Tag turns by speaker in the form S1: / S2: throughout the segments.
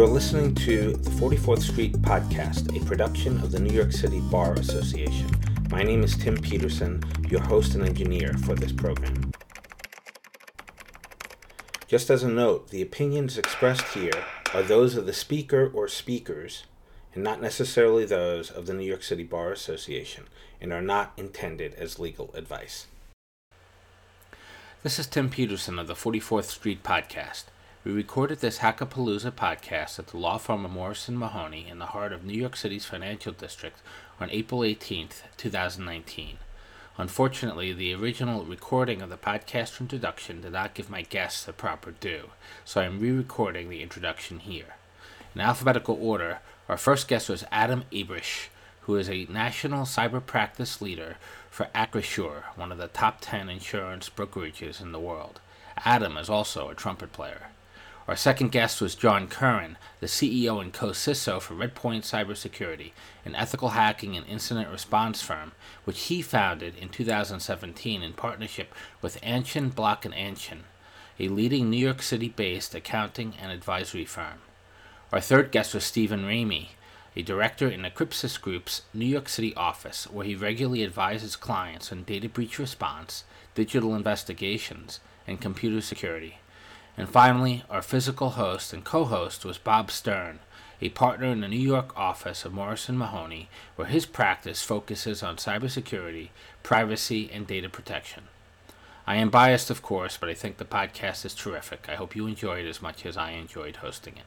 S1: You are listening to the 44th Street Podcast, a production of the New York City Bar Association. My name is Tim Peterson, your host and engineer for this program. Just as a note, the opinions expressed here are those of the speaker or speakers and not necessarily those of the New York City Bar Association and are not intended as legal advice. This is Tim Peterson of the 44th Street Podcast. We recorded this Hackapalooza podcast at the law firm of Morrison Mahoney in the heart of New York City's financial district on April 18th, 2019. Unfortunately, the original recording of the podcast introduction did not give my guests the proper due, so I am re recording the introduction here. In alphabetical order, our first guest was Adam Abresch, who is a national cyber practice leader for Acrisure, one of the top 10 insurance brokerages in the world. Adam is also a trumpet player. Our second guest was John Curran, the CEO and co-CISO for Redpoint Cybersecurity, an ethical hacking and incident response firm, which he founded in 2017 in partnership with Anchin Block and Anchin, a leading New York City-based accounting and advisory firm. Our third guest was Stephen Ramey, a director in Crypsis Group's New York City office, where he regularly advises clients on data breach response, digital investigations, and computer security. And finally, our physical host and co host was Bob Stern, a partner in the New York office of Morrison Mahoney, where his practice focuses on cybersecurity, privacy, and data protection. I am biased, of course, but I think the podcast is terrific. I hope you enjoy it as much as I enjoyed hosting it.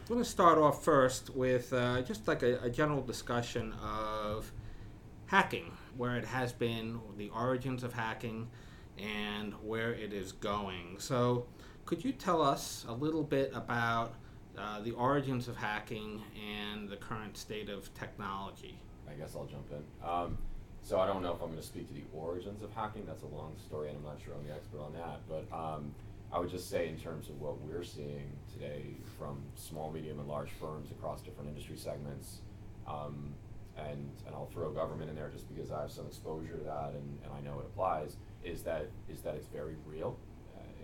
S1: I'm going to start off first with uh, just like a, a general discussion of hacking, where it has been, the origins of hacking, and where it is going. So, could you tell us a little bit about uh, the origins of hacking and the current state of technology?
S2: I guess I'll jump in. Um, so I don't know if I'm going to speak to the origins of hacking. That's a long story, and I'm not sure I'm the expert on that. But um, I would just say, in terms of what we're seeing today from small, medium, and large firms across different industry segments, um, and and I'll throw government in there just because I have some exposure to that and, and I know it applies is that is that it's very real.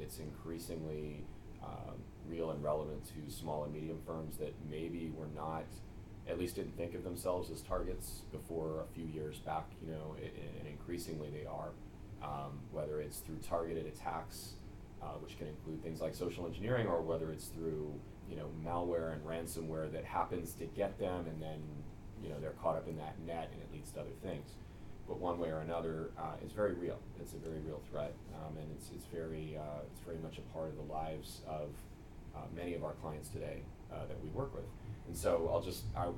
S2: It's increasingly um, real and relevant to small and medium firms that maybe were not, at least didn't think of themselves as targets before a few years back. You know, and increasingly they are. Um, whether it's through targeted attacks, uh, which can include things like social engineering, or whether it's through you know malware and ransomware that happens to get them, and then you know they're caught up in that net, and it leads to other things but one way or another, uh, is very real. It's a very real threat, um, and it's, it's very uh, it's very much a part of the lives of uh, many of our clients today uh, that we work with. And so I'll just I,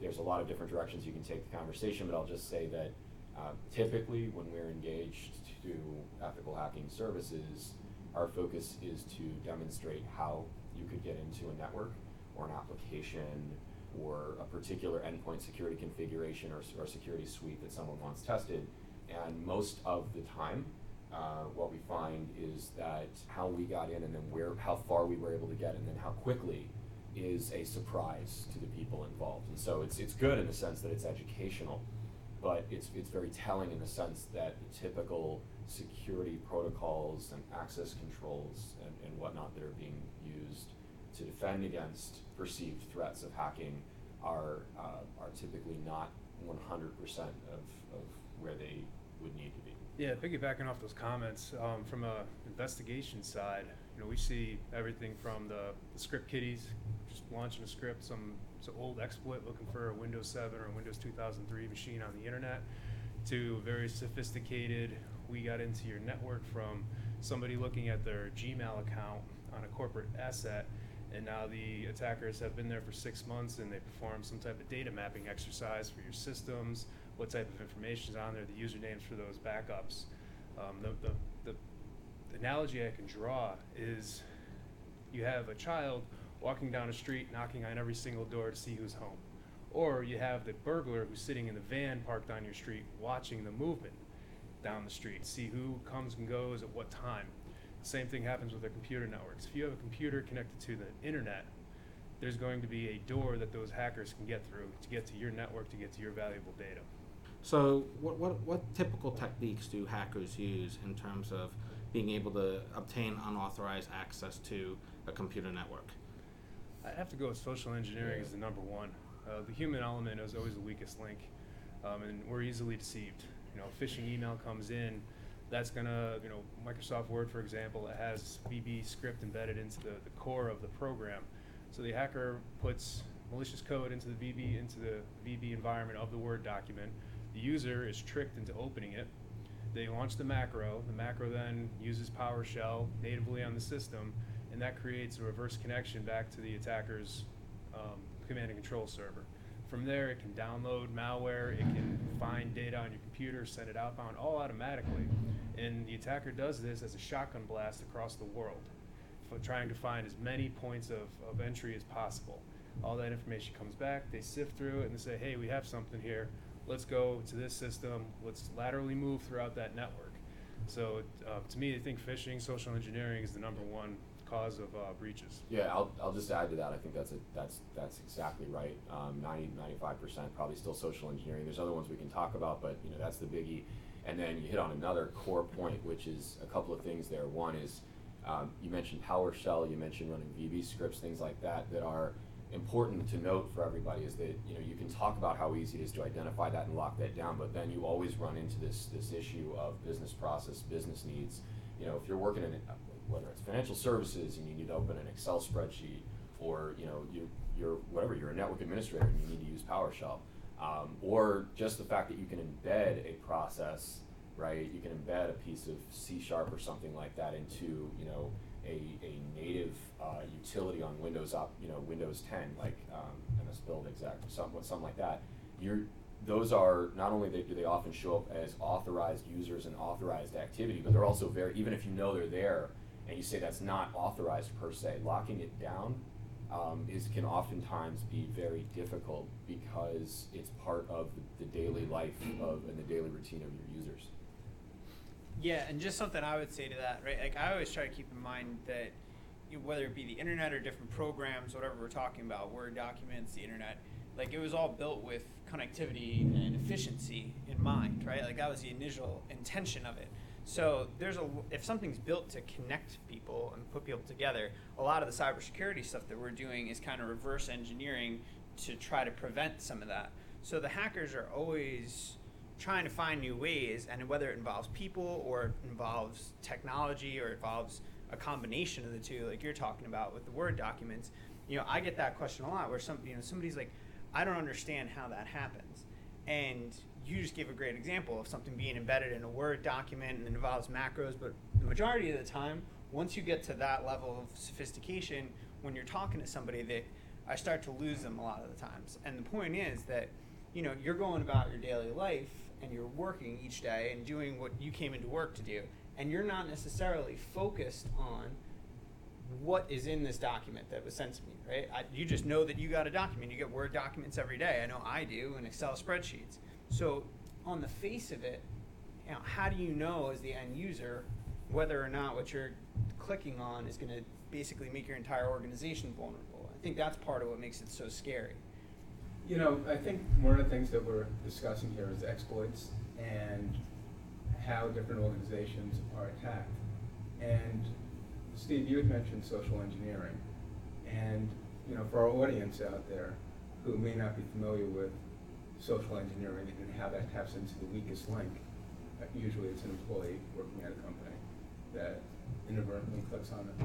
S2: there's a lot of different directions you can take the conversation, but I'll just say that uh, typically when we're engaged to ethical hacking services, our focus is to demonstrate how you could get into a network or an application or a particular endpoint security configuration or, or security suite that someone wants tested. And most of the time, uh, what we find is that how we got in and then where how far we were able to get and then how quickly is a surprise to the people involved. And so it's it's good in the sense that it's educational, but it's it's very telling in the sense that the typical security protocols and access controls and, and whatnot that are being used to defend against perceived threats of hacking are uh, are typically not 100% of, of where they would need to be.
S3: Yeah, piggybacking off those comments, um, from a investigation side, you know, we see everything from the, the script kiddies, just launching a script, some, some old exploit looking for a Windows 7 or a Windows 2003 machine on the internet, to very sophisticated, we got into your network from somebody looking at their Gmail account on a corporate asset and now the attackers have been there for six months and they perform some type of data mapping exercise for your systems, what type of information is on there, the usernames for those backups. Um, the, the, the, the analogy I can draw is you have a child walking down a street, knocking on every single door to see who's home. Or you have the burglar who's sitting in the van parked on your street watching the movement down the street, see who comes and goes at what time. Same thing happens with our computer networks. If you have a computer connected to the internet, there's going to be a door that those hackers can get through to get to your network to get to your valuable data.
S1: So, what, what, what typical techniques do hackers use in terms of being able to obtain unauthorized access to a computer network?
S3: I'd have to go with social engineering as the number one. Uh, the human element is always the weakest link, um, and we're easily deceived. You know, a phishing email comes in, that's gonna, you know, Microsoft Word, for example, it has VB script embedded into the, the core of the program. So the hacker puts malicious code into the VB into the VB environment of the Word document. The user is tricked into opening it. They launch the macro. The macro then uses PowerShell natively on the system, and that creates a reverse connection back to the attacker's um, command and control server. From there, it can download malware, it can find data on your computer, send it outbound, all automatically. And the attacker does this as a shotgun blast across the world, for trying to find as many points of, of entry as possible. All that information comes back, they sift through it, and they say, hey, we have something here. Let's go to this system, let's laterally move throughout that network. So, uh, to me, I think phishing, social engineering is the number one cause of uh, breaches.
S2: Yeah, I'll, I'll just add to that. I think that's a, that's that's exactly right. Um, 90 95 percent probably still social engineering. There's other ones we can talk about, but you know that's the biggie. And then you hit on another core point, which is a couple of things there. One is um, you mentioned PowerShell, you mentioned running VB scripts, things like that that are important to note for everybody is that you know you can talk about how easy it is to identify that and lock that down, but then you always run into this this issue of business process, business needs. You know, if you're working in whether it's financial services and you need to open an Excel spreadsheet, or you know you you're whatever you're a network administrator and you need to use PowerShell, um, or just the fact that you can embed a process, right? You can embed a piece of C sharp or something like that into you know a, a native uh, utility on Windows up you know Windows 10 like um, MS Build exec something something like that. You're those are not only they, do they often show up as authorized users and authorized activity, but they're also very even if you know they're there and you say that's not authorized per se, locking it down um, is can oftentimes be very difficult because it's part of the, the daily life of and the daily routine of your users.
S4: Yeah, and just something I would say to that, right? Like I always try to keep in mind that whether it be the internet or different programs, whatever we're talking about, Word documents, the internet, like it was all built with connectivity and efficiency in mind, right? Like that was the initial intention of it. So there's a if something's built to connect people and put people together, a lot of the cybersecurity stuff that we're doing is kind of reverse engineering to try to prevent some of that. So the hackers are always trying to find new ways, and whether it involves people or it involves technology or it involves a combination of the two, like you're talking about with the Word documents, you know, I get that question a lot where some you know somebody's like, I don't understand how that happens, and you just gave a great example of something being embedded in a Word document and involves macros, but the majority of the time, once you get to that level of sophistication, when you're talking to somebody, that I start to lose them a lot of the times. And the point is that, you know, you're going about your daily life and you're working each day and doing what you came into work to do, and you're not necessarily focused on what is in this document that was sent to me, right? I, you just know that you got a document. You get Word documents every day. I know I do, and Excel spreadsheets. So, on the face of it, you know, how do you know as the end user whether or not what you're clicking on is going to basically make your entire organization vulnerable? I think that's part of what makes it so scary.
S5: You know, I think one of the things that we're discussing here is exploits and how different organizations are attacked. And Steve, you had mentioned social engineering. And, you know, for our audience out there who may not be familiar with social engineering and how that taps into the weakest link. Uh, usually it's an employee working at a company that inadvertently clicks on a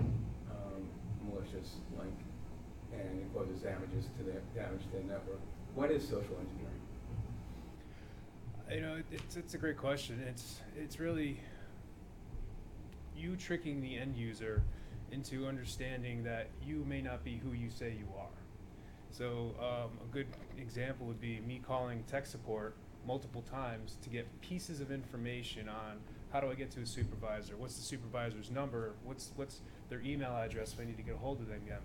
S5: um, malicious link and it causes damages to their damage to their network. What is social engineering?
S3: You know, it's, it's a great question. It's it's really you tricking the end user into understanding that you may not be who you say you are. So um, a good example would be me calling tech support multiple times to get pieces of information on how do I get to a supervisor? What's the supervisor's number? What's what's their email address if I need to get a hold of them again?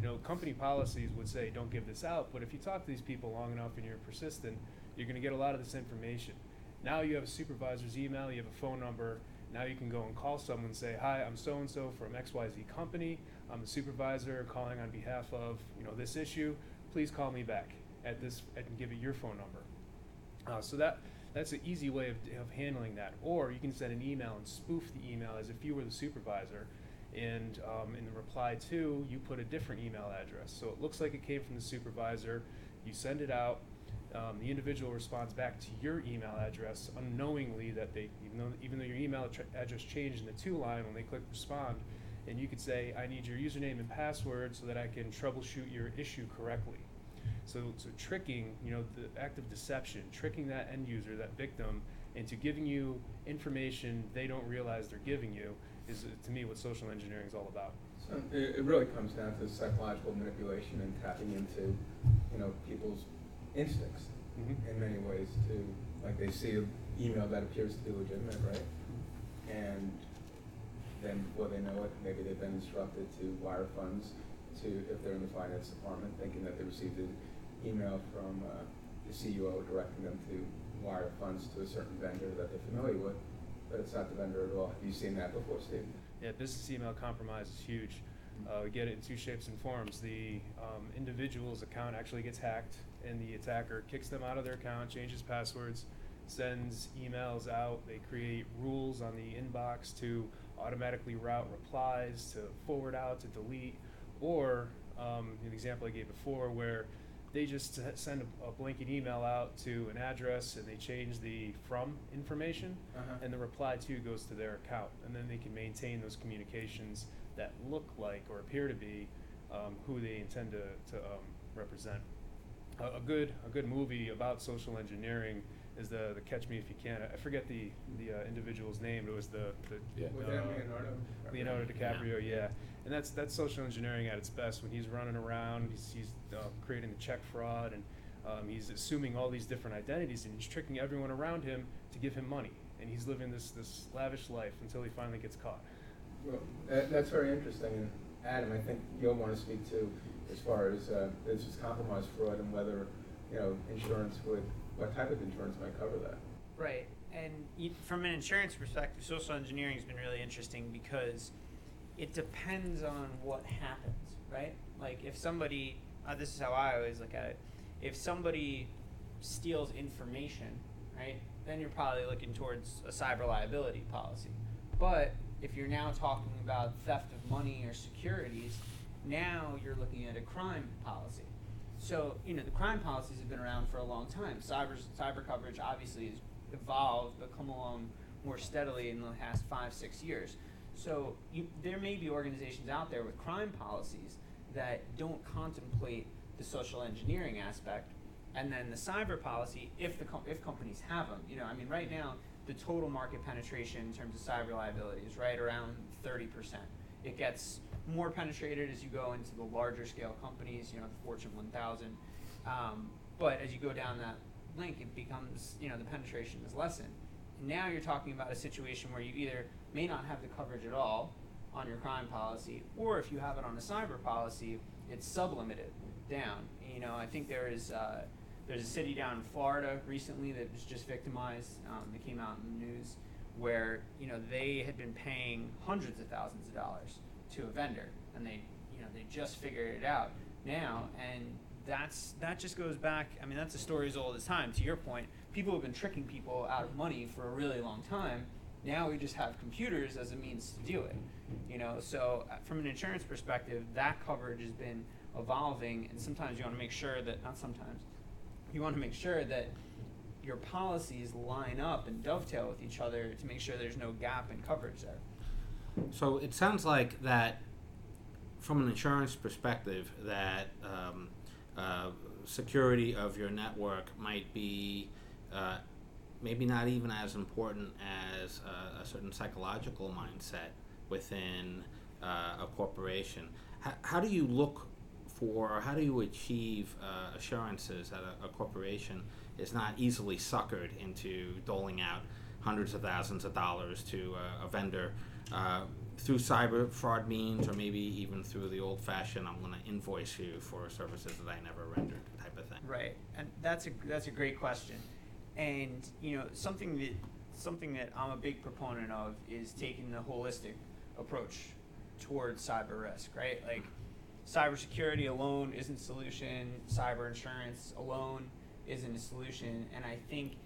S3: You know, company policies would say don't give this out, but if you talk to these people long enough and you're persistent, you're going to get a lot of this information. Now you have a supervisor's email, you have a phone number. Now you can go and call someone and say, "Hi, I'm so and so from XYZ company. I'm the supervisor calling on behalf of you know this issue. Please call me back at this and give it your phone number." Uh, so that that's an easy way of, of handling that. Or you can send an email and spoof the email as if you were the supervisor, and um, in the reply to, you put a different email address. So it looks like it came from the supervisor. You send it out. Um, the individual responds back to your email address unknowingly that they, even though, even though your email tra- address changed in the to line when they click respond, and you could say, I need your username and password so that I can troubleshoot your issue correctly. So, so tricking, you know, the act of deception, tricking that end user, that victim, into giving you information they don't realize they're giving you, is uh, to me what social engineering is all about.
S5: So it, it really comes down to psychological manipulation and tapping into, you know, people's instincts
S3: Mhm.
S5: in many ways to, like they see an email that appears to be legitimate, right? And then before they know it, maybe they've been instructed to wire funds to, if they're in the finance department, thinking that they received an email from uh, the CEO directing them to wire funds to a certain vendor that they're familiar with, but it's not the vendor at all. Have you seen that before, Steve?
S3: Yeah, business email compromise is huge. Uh, we get it in two shapes and forms. The um, individual's account actually gets hacked, and the attacker kicks them out of their account, changes passwords, sends emails out. They create rules on the inbox to automatically route replies, to forward out, to delete, or um, an example I gave before where they just send a, a blanket email out to an address and they change the from information
S5: Uh-huh.
S3: and the reply to goes to their account, and then they can maintain those communications that look like or appear to be um, who they intend to, to um, represent. A, a good a good movie about social engineering is the the Catch Me If You Can. I forget the the uh, individual's name. but It was the the
S2: Yeah.
S5: With
S3: uh,
S5: Leonardo?
S3: Leonardo DiCaprio, yeah. And that's that's social engineering at its best when he's running around, he's, he's uh, creating the check fraud, and um, he's assuming all these different identities, and he's tricking everyone around him to give him money, and he's living this this lavish life until he finally gets caught.
S5: Well, that, that's very interesting, and Adam, I think you'll want to speak to as far as uh, this is compromise fraud and whether, you know, insurance would, what type of insurance might cover that.
S4: Right. And from an insurance perspective, social engineering has been really interesting because it depends on what happens, right? Like if somebody, uh, this is how I always look at it. If somebody steals information, right, then you're probably looking towards a cyber liability policy. But if you're now talking about theft of money or securities, now you're looking at a crime policy. So, you know, the crime policies have been around for a long time. Cyber, cyber coverage obviously has evolved, but come along more steadily in the past five, six years. So you, there may be organizations out there with crime policies that don't contemplate the social engineering aspect, and then the cyber policy, if the com- if companies have them. You know, I mean, right now the total market penetration in terms of cyber liability is right around thirty percent. It gets more penetrated as you go into the larger scale companies, you know, the Fortune 1000. Um, but as you go down that link, it becomes, you know, the penetration is lessened. Now you're talking about a situation where you either may not have the coverage at all on your crime policy, or if you have it on a cyber policy, it's sublimited down. You know, I think there is uh, there's a city down in Florida recently that was just victimized. Um, that came out in the news where you know they had been paying hundreds of thousands of dollars to a vendor, and they you know they just figured it out now, and that's that just goes back. I mean, that's a story as old as time. To your point, people have been tricking people out of money for a really long time. Now we just have computers as a means to do it. You know, so uh, from an insurance perspective, that coverage has been evolving, and sometimes you want to make sure that not sometimes you want to make sure that your policies line up and dovetail with each other to make sure there's no gap in coverage there.
S6: So it sounds like that, from an insurance perspective, that um, uh, security of your network might be uh, maybe not even as important as a, a certain psychological mindset within uh, a corporation. How, how do you look for, or how do you achieve uh, assurances that a, a corporation is not easily suckered into doling out hundreds of thousands of dollars to a vendor uh, through cyber fraud means, or maybe even through the old-fashioned "I'm going to invoice you for services that I never rendered" type of thing.
S4: Right, and that's a that's a great question, and you know something that something that I'm a big proponent of is taking the holistic approach towards cyber risk. Right, like cybersecurity alone isn't a solution. Cyber insurance alone isn't a solution, and I think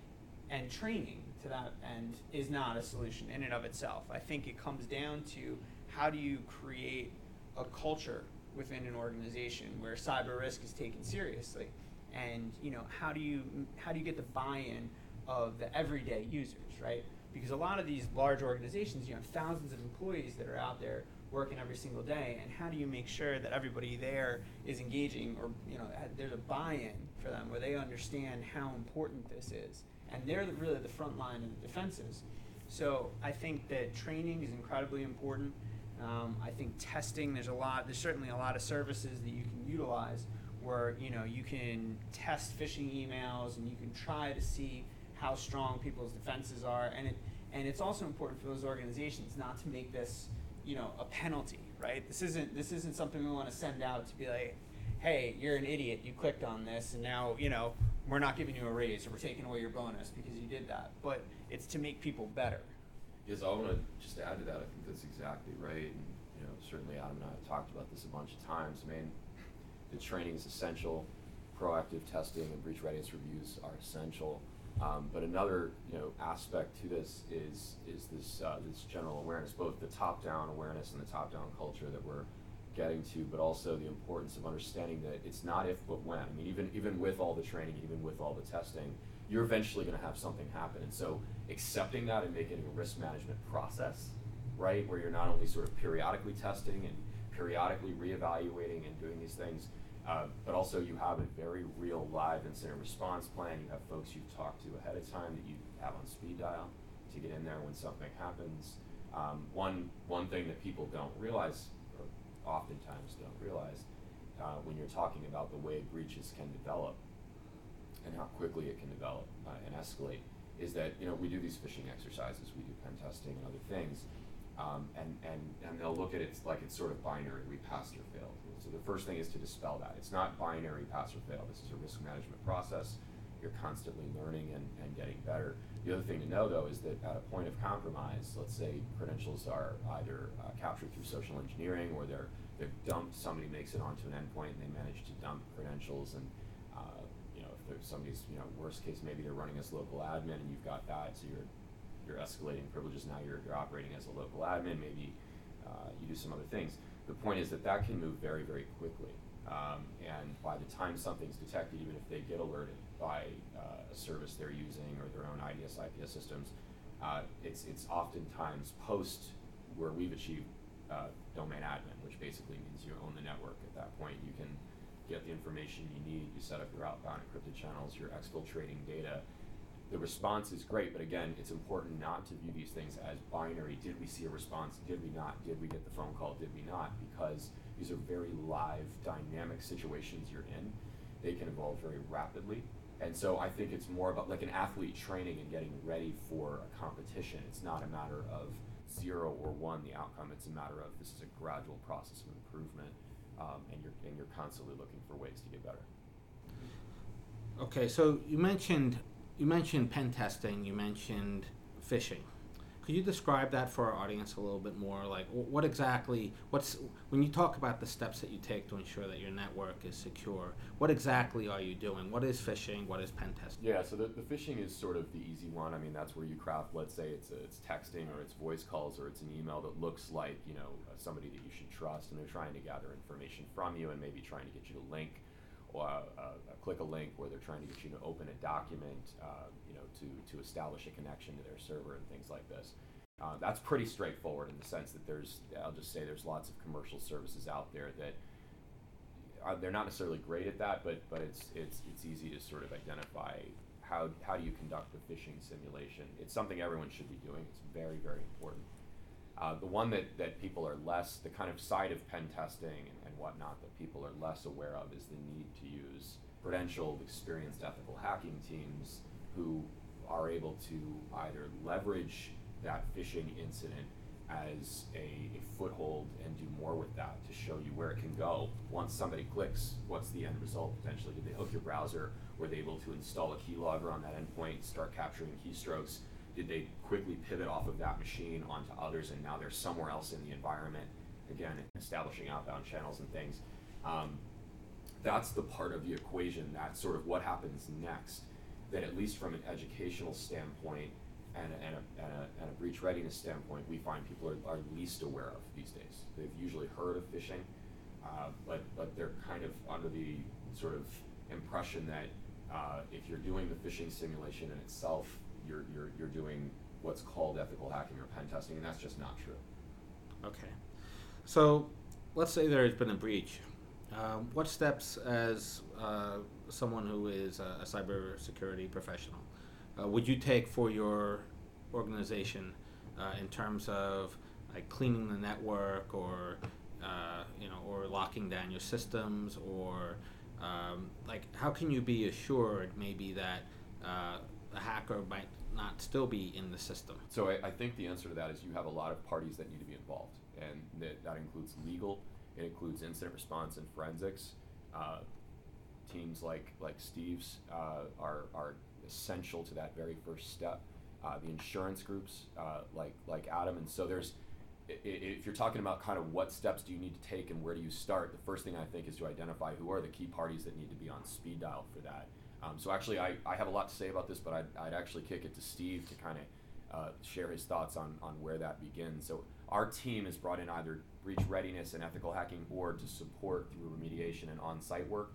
S4: and training to that end is not a solution in and of itself. I think it comes down to how do you create a culture within an organization where cyber risk is taken seriously? And you know, how do you how do you get the buy-in of the everyday users, right? Because a lot of these large organizations, you have thousands of employees that are out there working every single day, and how do you make sure that everybody there is engaging, or you know, there's a buy-in for them where they understand how important this is, and they're the, really the front line of the defenses. So I think that training is incredibly important. Um, I think testing, there's a lot, there's certainly a lot of services that you can utilize where you know you can test phishing emails and you can try to see how strong people's defenses are, and it and it's also important for those organizations not to make this you know a penalty, right? This isn't this isn't something we want to send out to be like, hey, you're an idiot, you clicked on this, and now you know we're not giving you a raise or we're taking away your bonus because you did that. But it's to make people better.
S2: Yes, I want to just add to that. I think that's exactly right. And, you know, certainly Adam and I have talked about this a bunch of times. I mean, the training is essential. Proactive testing and breach readiness reviews are essential. Um, but another, you know, aspect to this is is this uh, this general awareness, both the top-down awareness and the top-down culture that we're getting to, but also the importance of understanding that it's not if but when. I mean, even even with all the training, even with all the testing, you're eventually going to have something happen. And so, accepting that and making a risk management process, right, where you're not only sort of periodically testing and periodically reevaluating and doing these things uh, but also you have a very real live incident response plan. You have folks you've talked to ahead of time that you have on speed dial to get in there when something happens. Um, one one thing that people don't realize, oftentimes don't realize, uh, when you're talking about the way breaches can develop and how quickly it can develop uh, and escalate, is that you know we do these phishing exercises, we do pen testing and other things, um, and and and they'll look at it like it's sort of binary, we passed or failed so the first thing is to dispel that. It's not binary pass or fail. This is a risk management process. You're constantly learning and, and getting better. The other thing to know though is that at a point of compromise, let's say credentials are either uh, captured through social engineering or they're they're dumped. Somebody makes it onto an endpoint and they manage to dump credentials and uh, you know if there's somebody's you know worst case maybe they're running as local admin and you've got that so you're you're escalating privileges now you're, you're operating as a local admin maybe uh, you do some other things the point is that that can move very, very quickly. Um, and by the time something's detected, even if they get alerted by uh, a service they're using or their own IDS, IPS systems, uh, it's, it's oftentimes post where we've achieved uh, domain admin, which basically means you own the network. At that point, you can get the information you need. You set up your outbound encrypted channels, you're exfiltrating data, the response is great, but again, it's important not to view these things as binary. Did we see a response? Did we not? Did we get the phone call? Did we not? Because these are very live, dynamic situations you're in. They can evolve very rapidly. And so I think it's more about like an athlete training and getting ready for a competition. It's not a matter of zero or one, the outcome. It's a matter of this is a gradual process of improvement, um, and you're and you're constantly looking for ways to get better.
S6: Okay, so you mentioned you mentioned pen testing, you mentioned phishing. Could you describe that for our audience a little bit more? Like, what exactly, what's, when you talk about the steps that you take to ensure that your network is secure, what exactly are you doing? What is phishing? What is pen testing?
S2: Yeah, so the, the phishing is sort of the easy one. I mean, that's where you craft, let's say it's, a, it's texting or it's voice calls or it's an email that looks like, you know, somebody that you should trust and they're trying to gather information from you and maybe trying to get you to link uh, uh, click a link where they're trying to get you to open a document, uh, you know, to, to establish a connection to their server and things like this. Uh, that's pretty straightforward in the sense that there's, I'll just say there's lots of commercial services out there that are, they're not necessarily great at that, but, but it's, it's, it's easy to sort of identify how, how do you conduct a phishing simulation. It's something everyone should be doing. It's very, very important. Uh, the one that, that people are less, the kind of side of pen testing and, and whatnot that people are less aware of is the need to use credentialed, experienced ethical hacking teams who are able to either leverage that phishing incident as a, a, foothold and do more with that to show you where it can go. Once somebody clicks what's the end result potentially? Did they hook your browser? Were they able to install a keylogger on that endpoint start capturing keystrokes did they quickly pivot off of that machine onto others and now they're somewhere else in the environment? Again establishing outbound channels and things. Um, that's the part of the equation. That's sort of what happens next. That at least from an educational standpoint and, and, a, and, a, and a breach readiness standpoint, we find people are, are least aware of these days. They've usually heard of phishing, uh, but, but they're kind of under the sort of impression that uh, if you're doing the phishing simulation in itself, you're, you're, you're doing what's called ethical hacking or pen testing, and that's just not true.
S6: Okay. So let's say there has been a breach. Um, what steps, as uh, someone who is a, a cybersecurity professional, uh, would you take for your organization uh, in terms of like cleaning the network or uh, you know or locking down your systems or um, like how can you be assured maybe that uh, a hacker might not still be in the system?
S2: So I, I think the answer to that is you have a lot of parties that need to be involved, and that, that includes legal, it includes incident response and forensics. Uh, teams like like Steve's uh, are are essential to that very first step. Uh, the insurance groups uh, like like Adam, and so there's if you're talking about kind of what steps do you need to take and where do you start, the first thing I think is to identify who are the key parties that need to be on speed dial for that. Um, so actually, I, I have a lot to say about this, but I'd, I'd actually kick it to Steve to kind of uh, share his thoughts on, on where that begins. So our team has brought in either breach readiness and ethical hacking or to support through remediation and on-site work.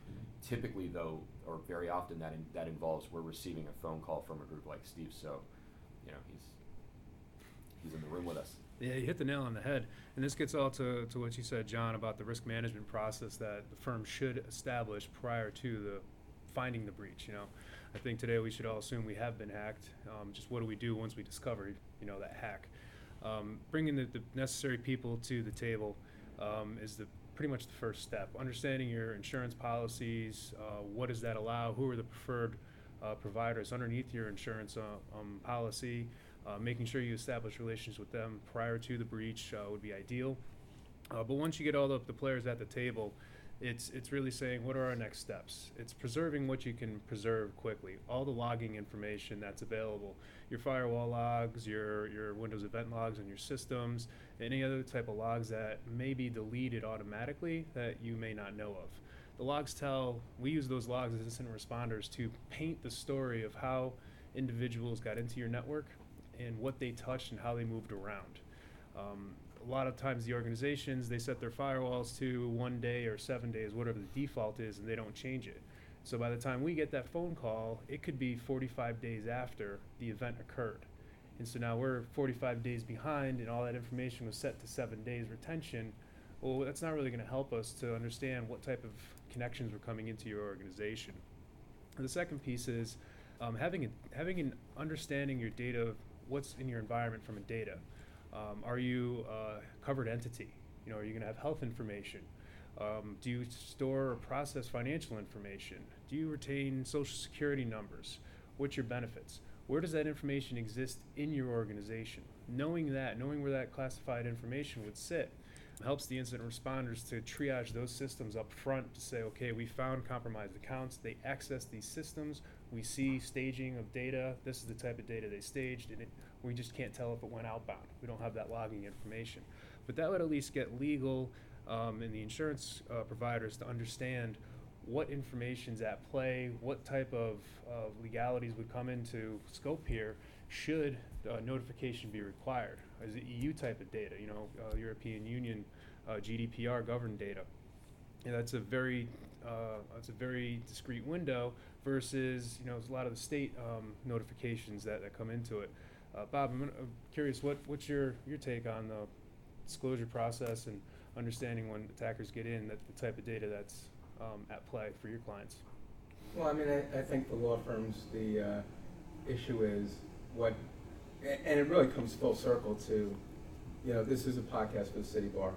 S2: Typically, though, or very often, that in, that involves we're receiving a phone call from a group like Steve. So, you know, he's he's in the room with us.
S3: Yeah, you hit the nail on the head. And this gets all to, to what you said, John, about the risk management process that the firm should establish prior to the finding the breach. You know, I think today we should all assume we have been hacked. Um, just what do we do once we discover, you know, that hack? Um, bringing the, the, necessary people to the table um, is the pretty much the first step. Understanding your insurance policies, uh, what does that allow? Who are the preferred uh, providers underneath your insurance uh, um, policy? Uh, making sure you establish relations with them prior to the breach uh, would be ideal. Uh, but once you get all the, the players at the table, it's it's really saying what are our next steps. It's preserving what you can preserve quickly. All the logging information that's available, your firewall logs, your your Windows event logs on your systems, any other type of logs that may be deleted automatically that you may not know of. The logs tell we use those logs as incident responders to paint the story of how individuals got into your network and what they touched and how they moved around. Um, a lot of times the organizations they set their firewalls to one day or seven days, whatever the default is, and they don't change it. So by the time we get that phone call, it could be 45 days after the event occurred. And so now we're 45 days behind, and all that information was set to seven days retention. Well, that's not really going to help us to understand what type of connections were coming into your organization. And the second piece is um, having a, having an understanding your data, what's in your environment from a data. Um, are you a covered entity? You know, are you going to have health information? Um, do you store or process financial information? Do you retain social security numbers? What's your benefits? Where does that information exist in your organization? Knowing that, knowing where that classified information would sit, helps the incident responders to triage those systems up front to say, okay, we found compromised accounts, they access these systems, we see staging of data, this is the type of data they staged, and it, we just can't tell if it went outbound. We don't have that logging information. But that would at least get legal um, and the insurance uh, providers to understand what information's at play, what type of, of legalities would come into scope here should uh, notification be required. Is it EU type of data, you know, uh, European Union uh, GDPR governed data? And that's a very uh, that's a very discrete window versus you know a lot of the state um, notifications that, that come into it. Uh, Bob, I'm, curious, what, what's your, your take on the disclosure process and understanding when attackers get in, that the type of data that's um, at play for your clients?
S5: Well, I mean, I, I think the law firms, the uh, issue is what, and it really comes full circle to, you know, this is a podcast for the city bar.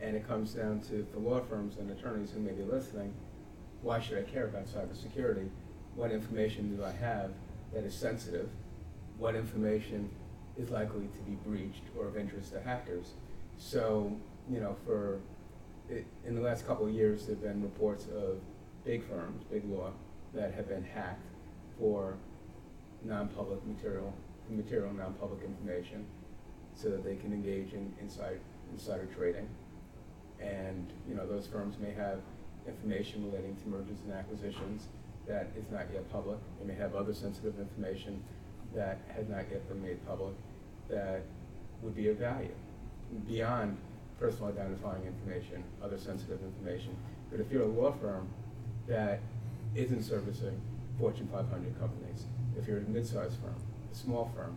S5: And it comes down to the law firms and attorneys who may be listening, why should I care about cybersecurity? What information do I have that is sensitive? What information is likely to be breached or of interest to hackers. So, you know, for it, in the last couple of years, there have been reports of big firms, big law, that have been hacked for non-public material, material non-public information, so that they can engage in inside, insider trading. And you know, those firms may have information relating to mergers and acquisitions that is not yet public. They may have other sensitive information that had not yet been made public that would be of value beyond personal identifying information, other sensitive information. But if you're a law firm that isn't servicing Fortune 500 companies, if you're a mid-sized firm, a small firm,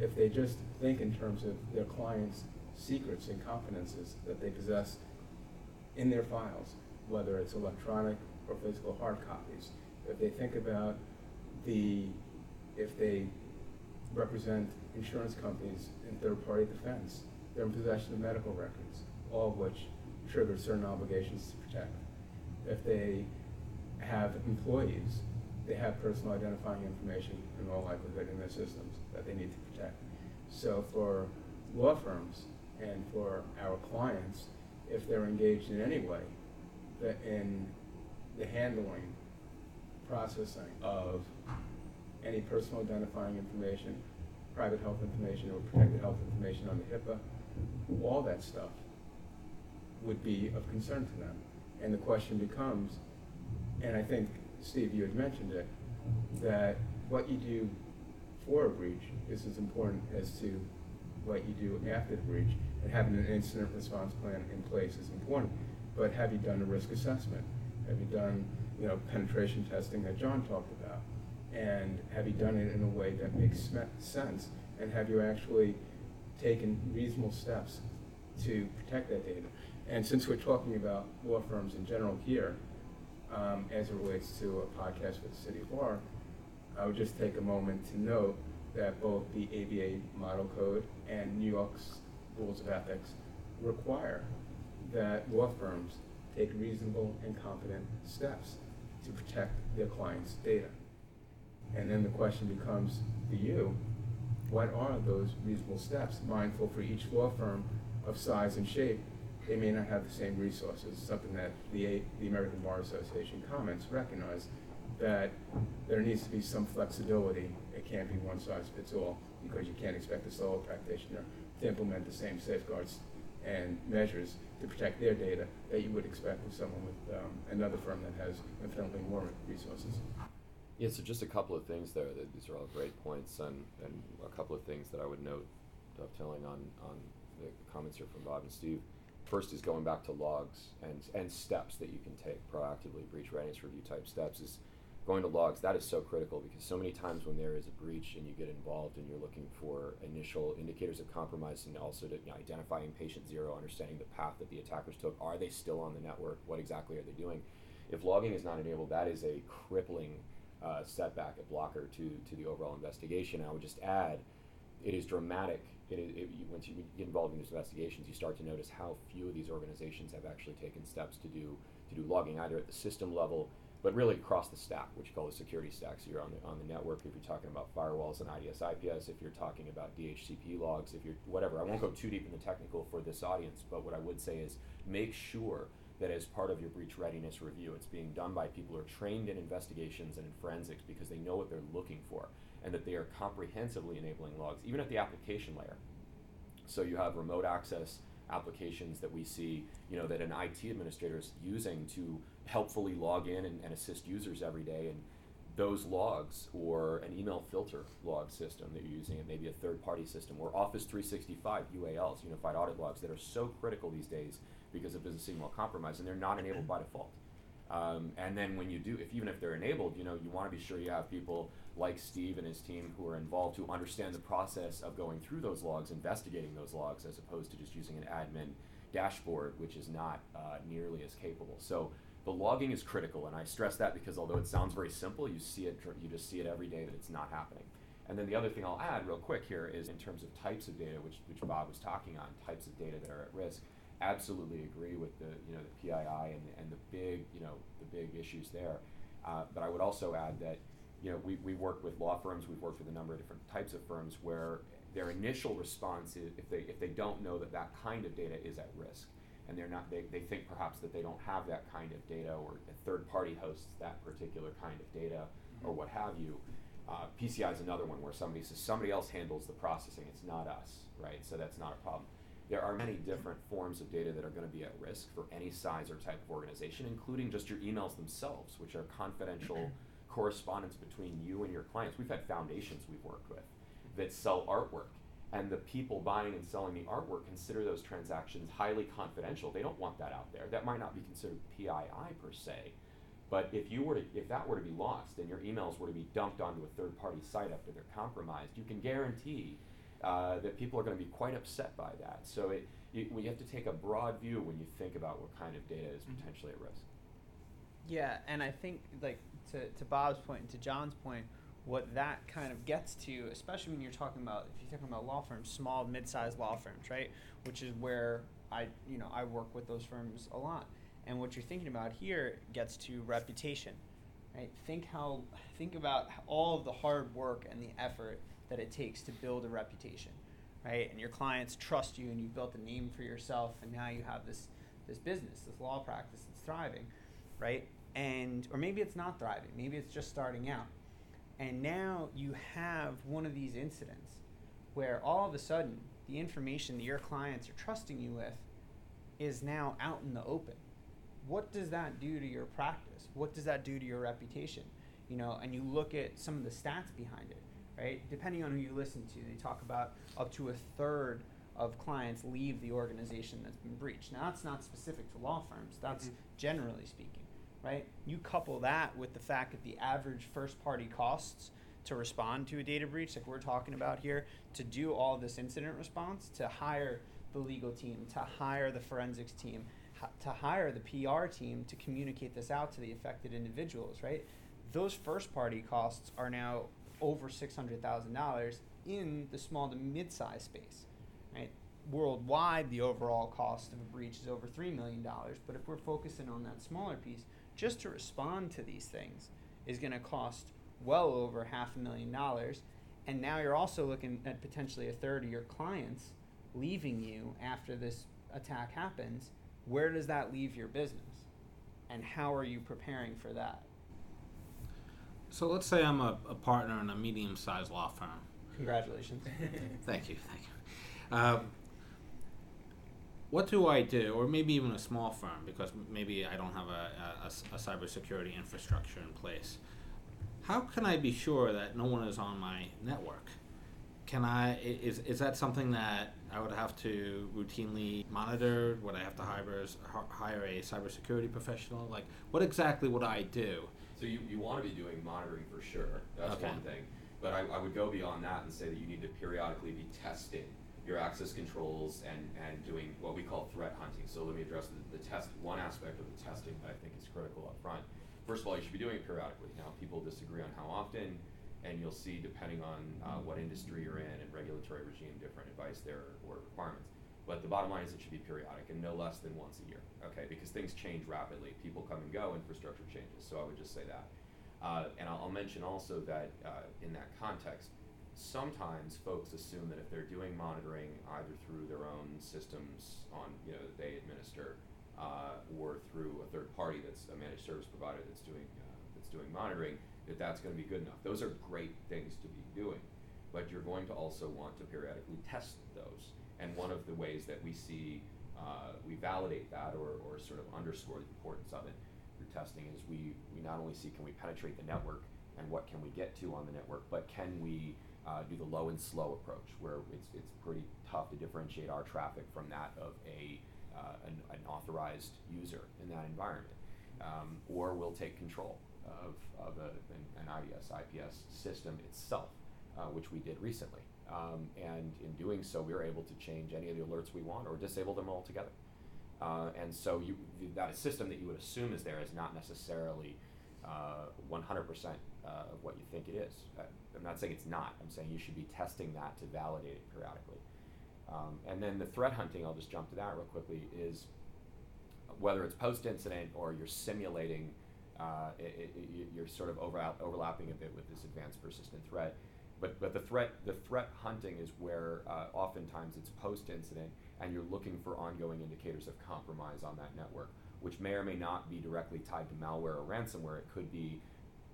S5: if they just think in terms of their clients' secrets and confidences that they possess in their files, whether it's electronic or physical hard copies, if they think about the, if they represent insurance companies in third-party defense, they're in possession of medical records, all of which trigger certain obligations to protect. If they have employees, they have personal identifying information in all likelihood in their systems that they need to protect. So for law firms and for our clients, if they're engaged in any way in the handling, processing of any personal identifying information, private health information or protected health information under HIPAA, all that stuff would be of concern to them. And the question becomes, and I think, Steve, you had mentioned it, that what you do for a breach is as important as to what you do after the breach. And having an incident response plan in place is important. But have you done a risk assessment? Have you done, you know, penetration testing that John talked about? And have you done it in a way that makes sense? And have you actually taken reasonable steps to protect that data? And since we're talking about law firms in general here, um, as it relates to a podcast with the City of Bar, I would just take a moment to note that both the ABA Model Code and New York's Rules of Ethics require that law firms take reasonable and competent steps to protect their clients' data. And then the question becomes for you, what are those reasonable steps? Mindful for each law firm of size and shape, they may not have the same resources, something that the, the American Bar Association comments recognize that there needs to be some flexibility. It can't be one size fits all because you can't expect a solo practitioner to implement the same safeguards and measures to protect their data that you would expect with someone with um, another firm that has infinitely more resources.
S2: Yeah, so just a couple of things there. That these are all great points, and, and a couple of things that I would note, dovetailing on, on the comments here from Bob and Steve. First is going back to logs and, and steps that you can take proactively, breach readiness review type steps is going to logs. That is so critical because so many times when there is a breach and you get involved and you're looking for initial indicators of compromise and also to you know, identifying patient zero, understanding the path that the attackers took. Are they still on the network? What exactly are they doing? If logging is not enabled, that is a crippling uh, setback, a blocker to, to the overall investigation. I would just add, it is dramatic. It is, it, once you get involved in these investigations, you start to notice how few of these organizations have actually taken steps to do to do logging, either at the system level, but really across the stack, which you call the security stack. So you're on the on the network. If you're talking about firewalls and IDS, IPS, if you're talking about DHCP logs, if you're whatever. I won't go too deep in the technical for this audience, but what I would say is make sure that as part of your breach readiness review, it's being done by people who are trained in investigations and in forensics because they know what they're looking for and that they are comprehensively enabling logs, even at the application layer. So you have remote access applications that we see, you know, that an IT administrator is using to helpfully log in and, and assist users every day. And those logs or an email filter log system that you're using, and maybe a third party system, or Office 365 UALs, Unified Audit Logs, that are so critical these days because of business email compromise, and they're not enabled by default. Um, and then when you do, if even if they're enabled, you know, you want to be sure you have people like Steve and his team who are involved who understand the process of going through those logs, investigating those logs, as opposed to just using an admin dashboard, which is not uh, nearly as capable. So the logging is critical, and I stress that because although it sounds very simple, you see it, you just see it every day that it's not happening. And then the other thing I'll add real quick here is in terms of types of data, which, which Bob was talking on, types of data that are at risk absolutely agree with the you know the PII and, and the big you know the big issues there. Uh, but I would also add that you know we we work with law firms, we've worked with a number of different types of firms where their initial response is if they if they don't know that that kind of data is at risk and they're not they, they think perhaps that they don't have that kind of data or a third party hosts that particular kind of data or what have you. Uh, PCI is another one where somebody says somebody else handles the processing, it's not us, right? So that's not a problem there are many different forms of data that are going to be at risk for any size or type of organization, including just your emails themselves, which are confidential, correspondence between you and your clients. We've had foundations we've worked with that sell artwork, and the people buying and selling the artwork consider those transactions highly confidential. They don't want that out there. That might not be considered PII per se, but if you were to, if that were to be lost and your emails were to be dumped onto a third-party site after they're compromised, you can guarantee uh, that people are going to be quite upset by that. So it, you, we have to take a broad view when you think about what kind of data is
S4: Mhm.
S2: potentially at risk.
S4: Yeah, and I think like to, to Bob's point and to John's point, what that kind of gets to, especially when you're talking about if you're talking about law firms, small, mid-sized law firms, right? Which is where I you know I work with those firms a lot, and what you're thinking about here gets to reputation, right? Think how think about all of the hard work and the effort that it takes to build a reputation, right? And your clients trust you, and you've built a name for yourself, and now you have this this business, this law practice that's thriving, right? And or maybe it's not thriving, maybe it's just starting out. And now you have one of these incidents where all of a sudden the information that your clients are trusting you with is now out in the open. What does that do to your practice? What does that do to your reputation? You know, and you look at some of the stats behind it, right? Depending on who you listen to, they talk about up to a third of clients leave the organization that's been breached. Now, that's not specific to law firms, that's
S3: Mhm.
S4: generally speaking, right? You couple that with the fact that the average first party costs to respond to a data breach, like we're talking about here, to do all this incident response, to hire the legal team, to hire the forensics team, to hire the PR team to communicate this out to the affected individuals, right? Those first party costs are now over $600,000 in the small to mid sized space, right? Worldwide, the overall cost of a breach is over $3 million, but if we're focusing on that smaller piece, just to respond to these things is going to cost well over half a million dollars. And now you're also looking at potentially a third of your clients leaving you after this attack happens. Where does that leave your business? And how are you preparing for that?
S6: So let's say I'm a, a partner in a medium-sized law firm.
S4: Congratulations.
S6: Thank you, thank you. Um, what do I do, or maybe even a small firm, because maybe I don't have a, a, a cybersecurity infrastructure in place. How can I be sure that no one is on my network? Can I is is that something that I would have to routinely monitor? Would I have to hire hire a cybersecurity professional? Like, what exactly would I do?
S2: So you, you want to be doing monitoring for sure. That's
S6: Okay.
S2: one thing. But I, I would go beyond that and say that you need to periodically be testing your access controls and, and doing what we call threat hunting. So let me address the, the test, one aspect of the testing that I think is critical up front. First of all, you should be doing it periodically. Now, people disagree on how often, and you'll see depending on uh, what industry you're in and regulatory regime, different advice there or requirements. But the bottom line is it should be periodic and no less than once a year, okay? Because things change rapidly. People come and go, infrastructure changes. So I would just say that. Uh, and I'll, I'll mention also that uh, in that context, sometimes folks assume that if they're doing monitoring either through their own systems on, you know, that they administer, uh, or through a third party that's a managed service provider that's doing uh, that's doing monitoring, that that's going to be good enough. Those are great things to be doing, but you're going to also want to periodically test those. And one of the ways that we see uh, we validate that or, or sort of underscore the importance of it through testing is we, we not only see can we penetrate the network and what can we get to on the network, but can we uh, do the low and slow approach where it's, it's pretty tough to differentiate our traffic from that of a, uh, an, an authorized user in that environment. Um, or we'll take control of, of a, an, an IDS, IPS system itself, uh, which we did recently. Um, and in doing so, we were able to change any of the alerts we want or disable them altogether. Uh, and so you, that system that you would assume is there is not necessarily uh, 100% uh, of what you think it is. Uh, I'm not saying it's not. I'm saying you should be testing that to validate it periodically. Um, and then the threat hunting, I'll just jump to that real quickly, is whether it's post incident or you're simulating, uh, it, it, you're sort of overlap, overlapping a bit with this advanced persistent threat. But, but the threat the threat hunting is where uh, oftentimes it's post incident and you're looking for ongoing indicators of compromise on that network, which may or may not be directly tied to malware or ransomware. It could be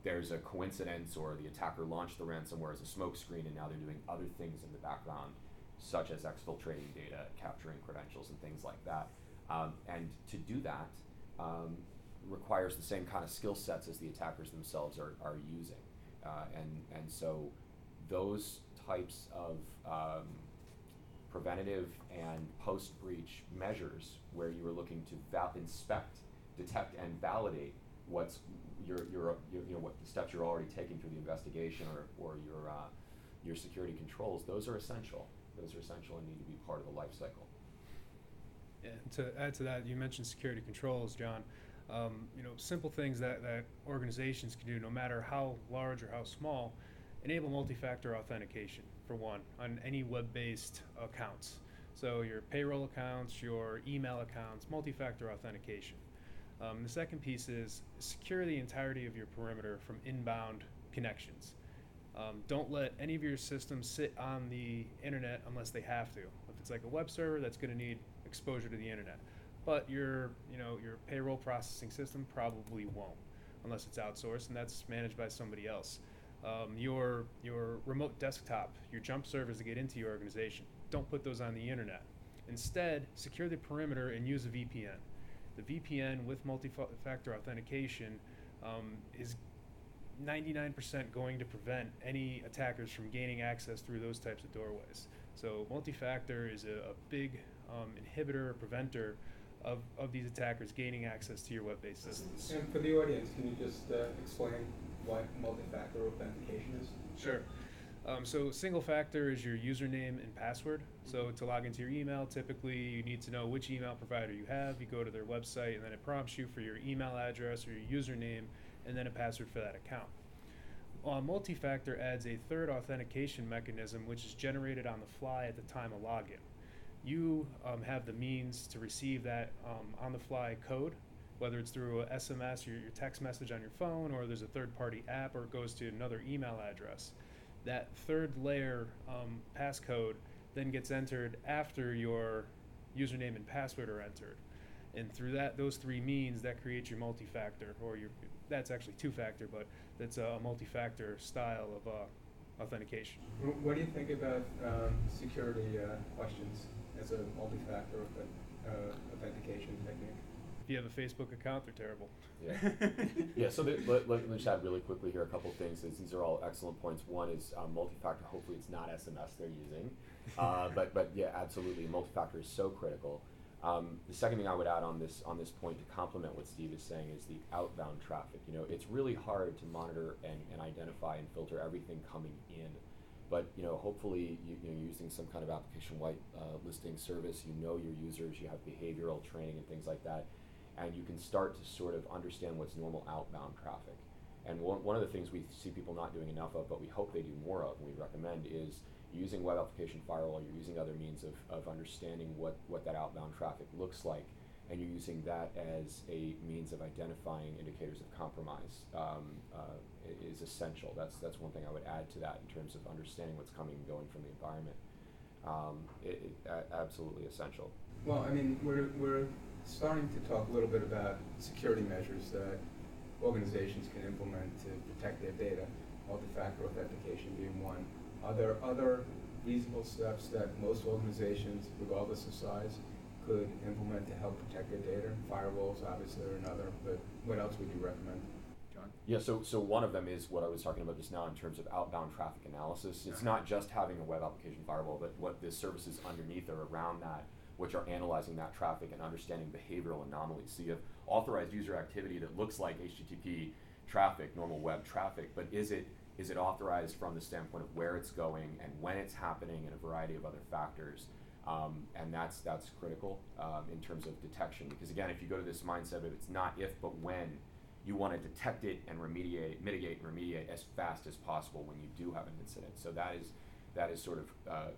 S2: there's a coincidence or the attacker launched the ransomware as a smokescreen and now they're doing other things in the background, such as exfiltrating data, capturing credentials, and things like that. Um, and to do that, um, requires the same kind of skill sets as the attackers themselves are, are using. Uh, and, and so those types of um, preventative and post breach measures where you are looking to val- inspect, detect, and validate what's your, your, your, you know, what the steps you're already taking through the investigation or, or your, uh, your security controls, those are essential. Those are essential and need to be part of the life cycle.
S3: Yeah, and to add to that, you mentioned security controls, John. Um, you know, simple things that, that organizations can do, no matter how large or how small, enable multi-factor authentication for one on any web-based accounts. So your payroll accounts, your email accounts, multi-factor authentication. Um, the second piece is secure the entirety of your perimeter from inbound connections. Um, don't let any of your systems sit on the internet unless they have to. If it's like a web server, that's going to need exposure to the internet. But your, you know, your payroll processing system probably won't, unless it's outsourced, and that's managed by somebody else. Um, your your remote desktop, your jump servers to get into your organization, don't put those on the internet. Instead, secure the perimeter and use a VPN. The VPN with multi-factor authentication um, is 99% going to prevent any attackers from gaining access through those types of doorways. So multi-factor is a, a big um, inhibitor, or preventer of, of these attackers gaining access to your web-based systems.
S5: And for the audience, can you just uh, explain what multi-factor authentication is?
S3: Sure. Um, so single factor is your username and password. So to log into your email, typically you need to know which email provider you have. You go to their website and then it prompts you for your email address or your username and then a password for that account. Uh, multi-factor adds a third authentication mechanism which is generated on the fly at the time of login. You um, have the means to receive that um, on-the-fly code, whether it's through SMS or your text message on your phone, or there's a third-party app, or it goes to another email address. That third layer um, passcode then gets entered after your username and password are entered, and through that, those three means, that creates your multi-factor, or your that's actually two-factor, but that's a multi-factor style of uh, authentication.
S5: What do you think about um, security uh, questions as a multi-factor uh, authentication technique?
S3: If you have a Facebook account, they're terrible.
S2: Yeah. yeah, so the, let, let me just add really quickly here a couple things. As these are all excellent points. One is um, multi-factor. Hopefully, it's not SMS they're using, uh, but but yeah, absolutely, multi-factor is so critical. Um, the second thing I would add on this on this point to complement what Steve is saying is the outbound traffic. You know, it's really hard to monitor and, and identify and filter everything coming in. But you know, hopefully, you, you know, using some kind of application white uh, listing service, you know your users, you have behavioral training and things like that, and you can start to sort of understand what's normal outbound traffic. And one, one of the things we see people not doing enough of, but we hope they do more of, and we recommend, is using web application firewall. You're using other means of, of understanding what, what that outbound traffic looks like, and you're using that as a means of identifying indicators of compromise. Um, uh, is essential. That's that's one thing I would add to that in terms of understanding what's coming and going from the environment. Um, it, it, absolutely essential.
S5: Well, I mean, we're, we're starting to talk a little bit about security measures that organizations can implement to protect their data, multi-factor authentication being one. Are there other reasonable steps that most organizations, regardless of size, could implement to help protect their data? Firewalls, obviously, are another, but what else would you recommend?
S6: John?
S2: Yeah, so so one of them is what I was talking about just now in terms of outbound traffic analysis. It's not just having a web application firewall, but what the services underneath or around that, which are analyzing that traffic and understanding behavioral anomalies. So you have authorized user activity that looks like HTTP traffic, normal web traffic, but is it is it authorized from the standpoint of where it's going and when it's happening and a variety of other factors? Um, and that's that's critical um, in terms of detection because again, if you go to this mindset of it's not if but when, you want to detect it and remediate, mitigate and remediate as fast as possible when you do have an incident. So that is that is sort of uh,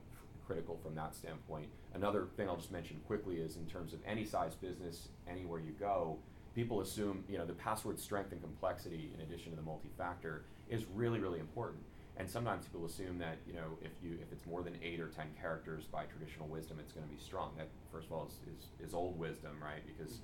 S2: critical from that standpoint. Another thing I'll just mention quickly is in terms of any size business, anywhere you go, people assume you know the password strength and complexity in addition to the multi-factor is really really important. And sometimes people assume that you know if you if it's more than eight or ten characters by traditional wisdom, it's going to be strong. That first of all is, is, is old wisdom, right? Because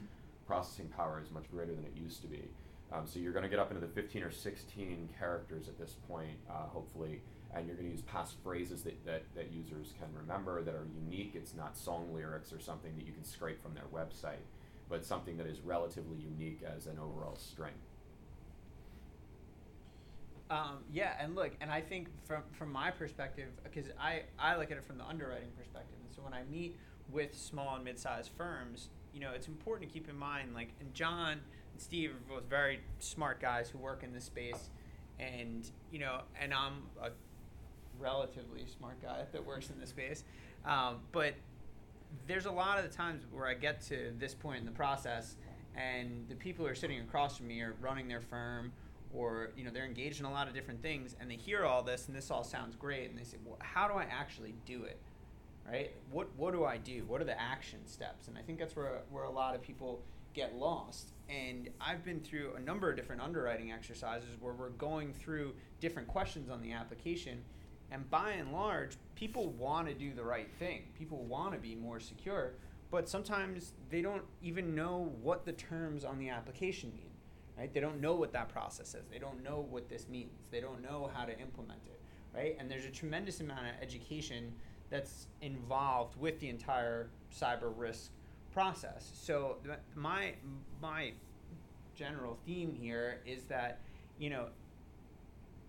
S2: processing power is much greater than it used to be. Um, so you're going to get up into the 15 or 16 characters at this point, uh, hopefully, and you're going to use passphrases that, that, that users can remember that are unique. It's not song lyrics or something that you can scrape from their website. but something that is relatively unique as an overall strength.
S4: Um, yeah, and look, and I think from from my perspective, because I I look at it from the underwriting perspective, and so when I meet with small and mid-sized firms, you know, it's important to keep in mind, like, and John and Steve are both very smart guys who work in this space, and you know, and I'm a relatively smart guy that works in this space, um, but there's a lot of the times where I get to this point in the process, and the people who are sitting across from me are running their firm or you know they're engaged in a lot of different things and they hear all this and this all sounds great and they say well how do i actually do it? Right? What what do i do? What are the action steps? And i think that's where where a lot of people get lost. And i've been through a number of different underwriting exercises where we're going through different questions on the application and by and large people want to do the right thing people want to be more secure but sometimes they don't even know what the terms on the application mean right? They don't know what that process is. They don't know what this means. They don't know how to implement it, right? And there's a tremendous amount of education that's involved with the entire cyber risk process. So my my general theme here is that you know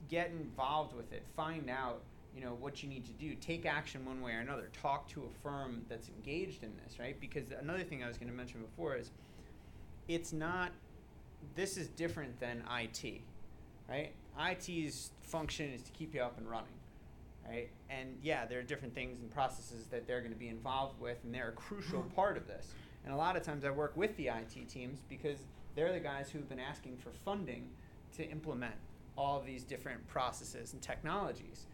S4: get involved with it, find out you know what you need to do, take action one way or another, talk to a firm that's engaged in this, right? Because another thing I was going to mention before is it's not this is different than IT, right? IT's function is to keep you up and running, right? And yeah, there are different things and processes that they're going to be involved with, and they're a crucial part of this. And a lot of times I work with the IT teams because they're the guys who've been asking for funding to implement all these different processes and technologies,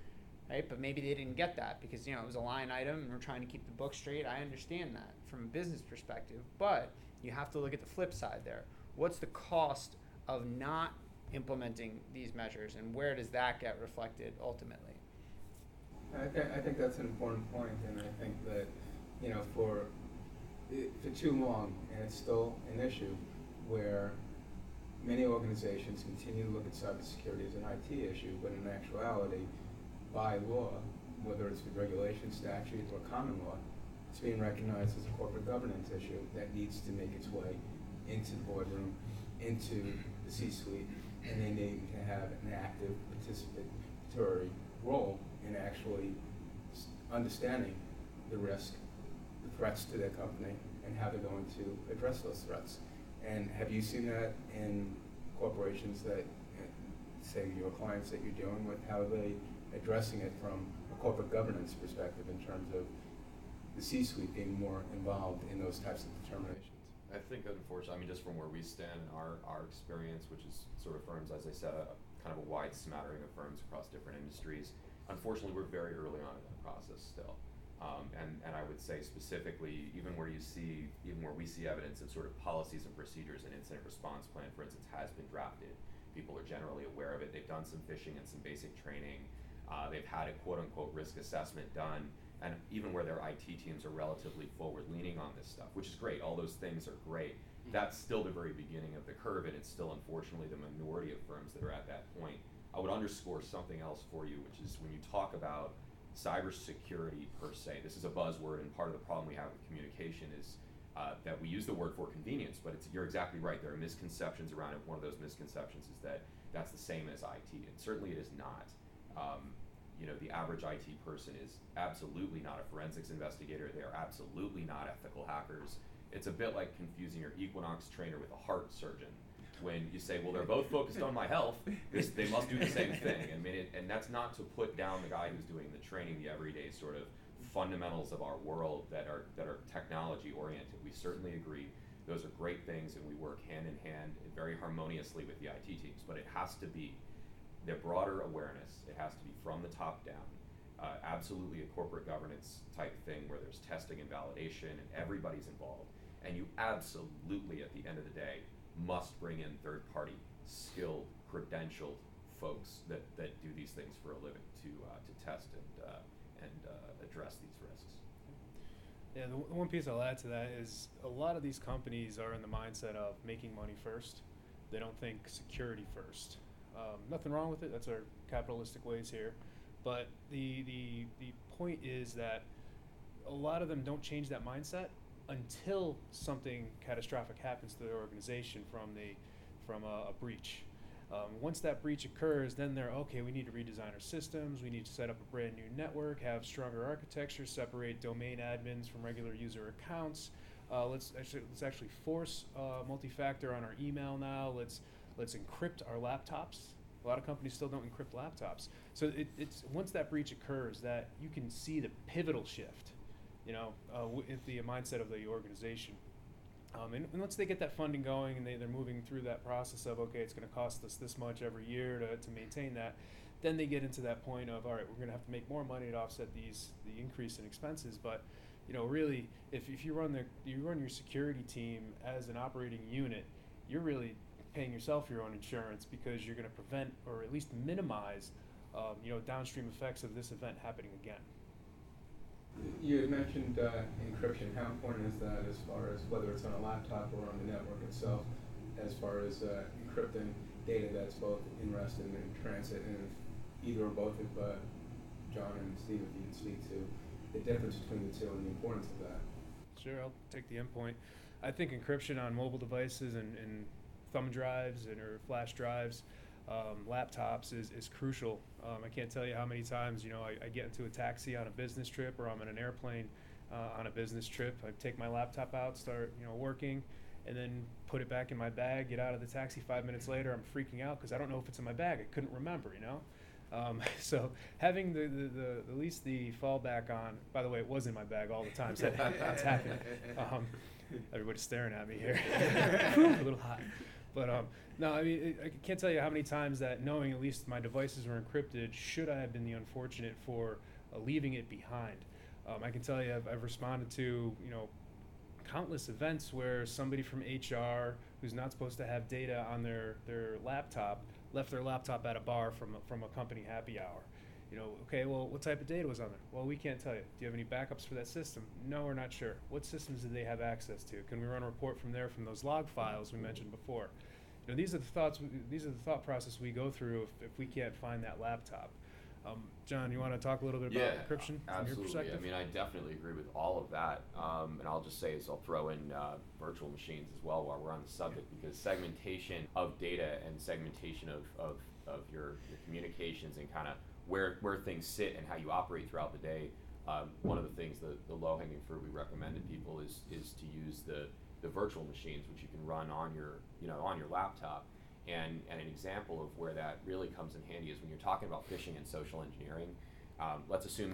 S4: right? But maybe they didn't get that because you know it was a line item and we're trying to keep the book straight. I understand that from a business perspective, but you have to look at the flip side there what's the cost of not implementing these measures and where does that get reflected ultimately?
S5: I, th- I think that's an important point, and I think that, you know, for, for too long, and it's still an issue, where many organizations continue to look at cybersecurity as an IT issue, but in actuality, by law, whether it's with regulation, statute, or common law, it's being recognized as a corporate governance issue that needs to make its way into the boardroom, into the C-suite, and they need to have an active participatory role in actually understanding the risk, the threats to their company, and how they're going to address those threats. And have you seen that in corporations that, eh, say, your clients that you're dealing with, how they addressing it from a corporate governance perspective in terms of the C-suite being more involved in those types of determinations?
S2: I think unfortunately, I mean, just from where we stand our, our experience, which is sort of firms, as I said, a, kind of a wide smattering of firms across different industries. Unfortunately, we're very early on in that process still. Um, and, and I would say specifically, even where you see, even where we see evidence of sort of policies and procedures, and incident response plan, for instance, has been drafted. People are generally aware of it. They've done some phishing and some basic training. Uh, they've had a quote unquote risk assessment done and even where their IT teams are relatively forward leaning on this stuff, which is great. All those things are great. Mm-hmm. That's still the very beginning of the curve, and it's still unfortunately the minority of firms that are at that point. I would underscore something else for you, which is when you talk about cybersecurity per se, this is a buzzword, and part of the problem we have with communication is uh, that we use the word for convenience, but it's, you're exactly right. There are misconceptions around it. One of those misconceptions is that that's the same as IT, and certainly it is not. Um, you know, the average IT person is absolutely not a forensics investigator. They are absolutely not ethical hackers. It's a bit like confusing your Equinox trainer with a heart surgeon. When you say, well, they're both focused on my health, they must do the same thing. I mean, it, and that's not to put down the guy who's doing the training, the everyday sort of fundamentals of our world that are that are technology oriented. We certainly agree those are great things, and we work hand in hand very harmoniously with the IT teams. But it has to be their broader awareness. It has to be from the top down. Uh, absolutely a corporate governance type thing where there's testing and validation and everybody's involved. And you absolutely, at the end of the day, must bring in third party, skilled, credentialed folks that, that do these things for a living to, uh, to test and, uh, and uh, address these risks.
S3: Yeah, the one piece I'll add to that is a lot of these companies are in the mindset of making money first. They don't think security first. Um, nothing wrong with it. That's our capitalistic ways here. But the, the, the point is that a lot of them don't change that mindset until something catastrophic happens to their organization from the from a, a breach. Um, once that breach occurs, then they're okay. We need to redesign our systems. We need to set up a brand new network, have stronger architecture, separate domain admins from regular user accounts. Uh, let's actually let's actually force uh, multi-factor on our email now. Let's let's encrypt our laptops. A lot of companies still don't encrypt laptops. So it, it's once that breach occurs, that you can see the pivotal shift, you know, uh, the mindset of the organization. Um, and, and, once they get that funding going and they, they're moving through that process of, okay, it's going to cost us this much every year to, to maintain that, then they get into that point of, all right, we're going to have to make more money to offset these the increase in expenses. But, you know, really, if, if you run the you run your security team as an operating unit, you're really paying yourself your own insurance because you're going to prevent or at least minimize, um, you know, downstream effects of this event happening again.
S5: You had mentioned uh, encryption. How important is that as far as whether it's on a laptop or on the network itself, as far as uh, encrypting data that's both in rest and in transit? And if either or both of uh, John and Steve, if you can speak to the difference between the two and the importance of that.
S3: Sure, I'll take the endpoint. I think encryption on mobile devices and, and thumb drives and or flash drives um, laptops is, is crucial. Um, I can't tell you how many times you know I, I, get into a taxi on a business trip or I'm in an airplane uh, on a business trip. I take my laptop out, start you know working, and then put it back in my bag. Get out of the taxi. Five minutes later, I'm freaking out because I don't know if it's in my bag. I couldn't remember. You know. Um, so having the, the, the, at least the fallback on. By the way, it was in my bag all the time. So that's happening. Um, everybody's staring at me here. a little hot. But um, no, I mean, I can't tell you how many times that knowing at least my devices were encrypted, should I have been the unfortunate for uh, leaving it behind. Um, I can tell you, I've, I've responded to you know countless events where somebody from HR who's not supposed to have data on their their laptop left their laptop at a bar from from a company happy hour. You know, okay, well, what type of data was on there? Well, we can't tell you. Do you have any backups for that system? No, we're not sure. What systems did they have access to? Can we run a report from there from those log files we mentioned before? You know, these are the thoughts. These are the thought process we go through if, if we can't find that laptop. Um, John, you want to talk a little bit
S2: yeah,
S3: about encryption
S2: absolutely.
S3: from your perspective?
S2: I mean, I definitely agree with all of that. Um, and I'll just say is I'll throw in uh, virtual machines as well while we're on the subject because segmentation of data and segmentation of, of, of your, your communications and kind of where, where things sit and how you operate throughout the day. Um, one of the things, the, the low hanging fruit we recommend to people is, is to use the, the virtual machines, which you can run on your, you know, on your laptop. And, and an example of where that really comes in handy is when you're talking about phishing and social engineering. Um, let's assume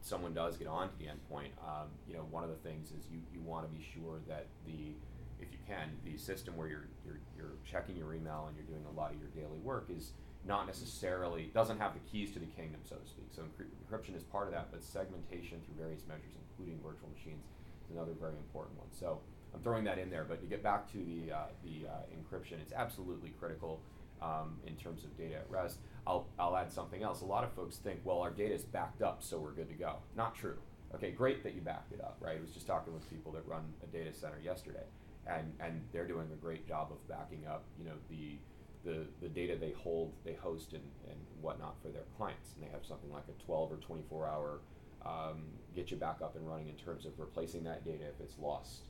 S2: someone does get onto the endpoint. Um, you know, one of the things is you, you want to be sure that the, if you can, the system where you're, you're, you're checking your email and you're doing a lot of your daily work is not necessarily doesn't have the keys to the kingdom, so to speak. So encryption is part of that, but segmentation through various measures, including virtual machines, is another very important one. So I'm throwing that in there, but to get back to the uh, the uh, encryption, it's absolutely critical um, in terms of data at rest. I'll I'll add something else. A lot of folks think, well, our data is backed up, so we're good to go. Not true. Okay, great that you backed it up, right? I was just talking with people that run a data center yesterday, and and they're doing a great job of backing up, you know, the the, the data they hold, they host and, and whatnot for their clients. And they have something like a 12 or 24 hour um, get you back up and running in terms of replacing that data if it's lost.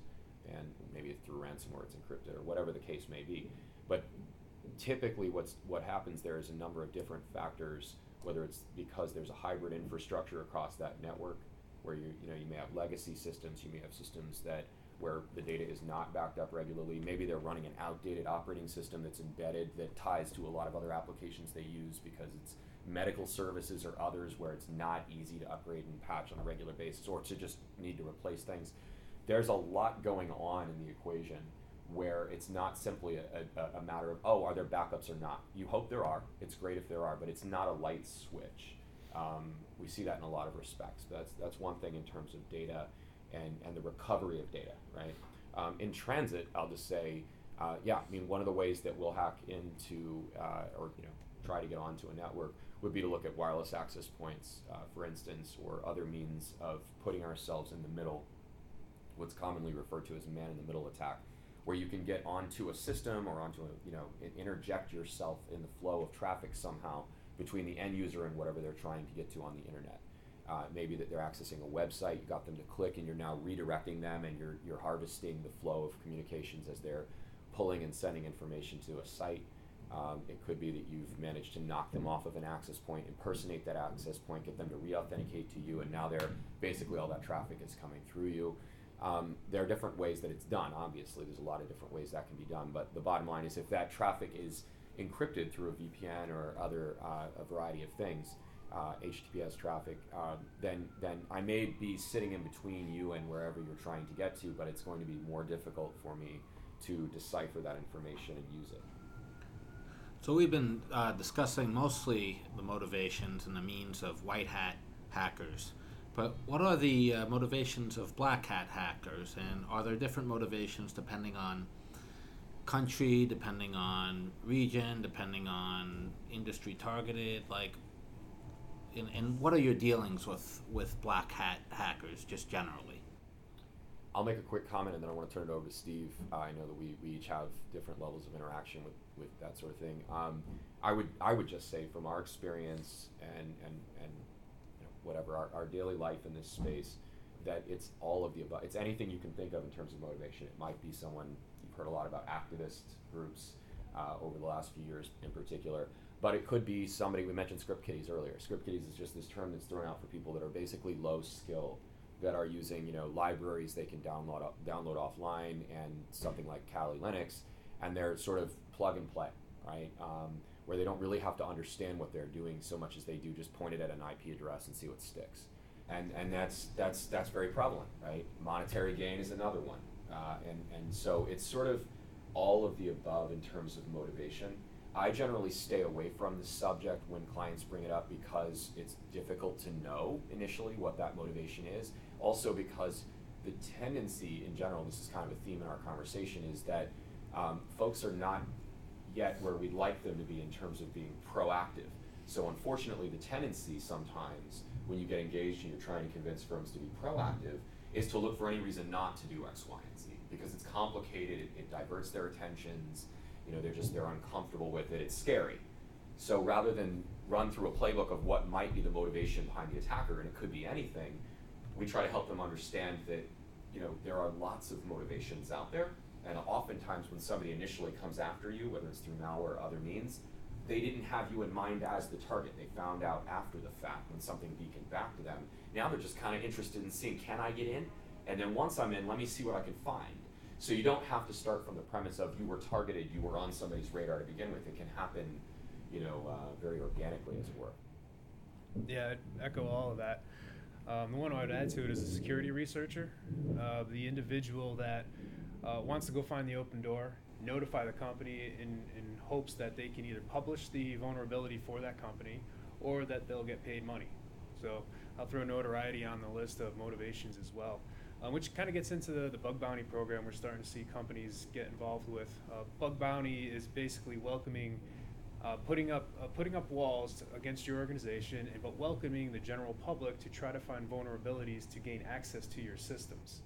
S2: And maybe through ransomware it's encrypted or whatever the case may be. But typically what's, what happens there is a number of different factors, whether it's because there's a hybrid infrastructure across that network where you, you know, you may have legacy systems, you may have systems that where the data is not backed up regularly. Maybe they're running an outdated operating system that's embedded that ties to a lot of other applications they use because it's medical services or others where it's not easy to upgrade and patch on a regular basis or to just need to replace things. There's a lot going on in the equation where it's not simply a, a, a matter of, oh, are there backups or not? You hope there are. It's great if there are, but it's not a light switch. Um, we see that in a lot of respects. That's, that's one thing in terms of data and, and the recovery of data, right? Um, in transit, I'll just say, uh, yeah, I mean, one of the ways that we'll hack into uh, or you know try to get onto a network would be to look at wireless access points, uh, for instance, or other means of putting ourselves in the middle, what's commonly referred to as a man in the middle attack, where you can get onto a system or onto a, you know, interject yourself in the flow of traffic somehow between the end user and whatever they're trying to get to on the internet. Uh, maybe that they're accessing a website, you got them to click, and you're now redirecting them, and you're you're harvesting the flow of communications as they're pulling and sending information to a site. Um, it could be that you've managed to knock them off of an access point, impersonate that access point, get them to re-authenticate to you, and now they're basically all that traffic is coming through you. Um, there are different ways that it's done. Obviously, there's a lot of different ways that can be done. But the bottom line is, if that traffic is encrypted through a VPN or other uh, a variety of things, uh, HTTPS traffic, um, then then I may be sitting in between you and wherever you're trying to get to, but it's going to be more difficult for me to decipher that information and use it.
S6: So we've been uh, discussing mostly the motivations and the means of white hat hackers. But what are the uh, motivations of black hat hackers, and are there different motivations depending on country, depending on region, depending on industry targeted? Like, and, and what are your dealings with, with black hat hackers just generally?
S2: I'll make a quick comment and then I want to turn it over to Steve. Uh, I know that we, we each have different levels of interaction with, with that sort of thing. Um, I would I would just say from our experience and and, and you know, whatever our, our daily life in this space that it's all of the above. It's anything you can think of in terms of motivation. It might be someone you've heard a lot about activist groups uh, over the last few years in particular, but it could be somebody. We mentioned script kiddies earlier. Script kiddies is just this term that's thrown out for people that are basically low skill that are using you know libraries they can download download offline and something like Kali Linux, and they're sort of plug and play, right? Um, where they don't really have to understand what they're doing so much as they do just point it at an IP address and see what sticks, and and that's that's that's very prevalent, right? Monetary gain is another one, uh, and and so it's sort of all of the above in terms of motivation. I generally stay away from the subject when clients bring it up because it's difficult to know initially what that motivation is also because the tendency in general, this is kind of a theme in our conversation, is that um, folks are not yet where we'd like them to be in terms of being proactive. So unfortunately, the tendency sometimes when you get engaged and you're trying to convince firms to be proactive is to look for any reason not to do X, Y, and Z because it's complicated. It, it diverts their attentions. You know, they're just they're uncomfortable with it. It's scary. So rather than run through a playbook of what might be the motivation behind the attacker, and it could be anything, we try to help them understand that you know there are lots of motivations out there. And oftentimes when somebody initially comes after you whether it's through malware or other means they didn't have you in mind as the target. They found out after the fact when something beaconed back to them. Now they're just kind of interested in seeing can i get in? And then once i'm in let me see what i can find so you don't have to start from the premise of you were targeted you were on somebody's radar to begin with. It can happen you know uh, very organically as it were.
S3: Yeah I'd echo all of that. Um, the one I would add to it is a security researcher, uh, the individual that uh, wants to go find the open door, notify the company in, in hopes that they can either publish the vulnerability for that company or that they'll get paid money. So I'll throw notoriety on the list of motivations as well, um, which kind of gets into the, the bug bounty program we're starting to see companies get involved with. Uh, bug bounty is basically welcoming uh, putting up uh, putting up walls against your organization, and but welcoming the general public to try to find vulnerabilities to gain access to your systems.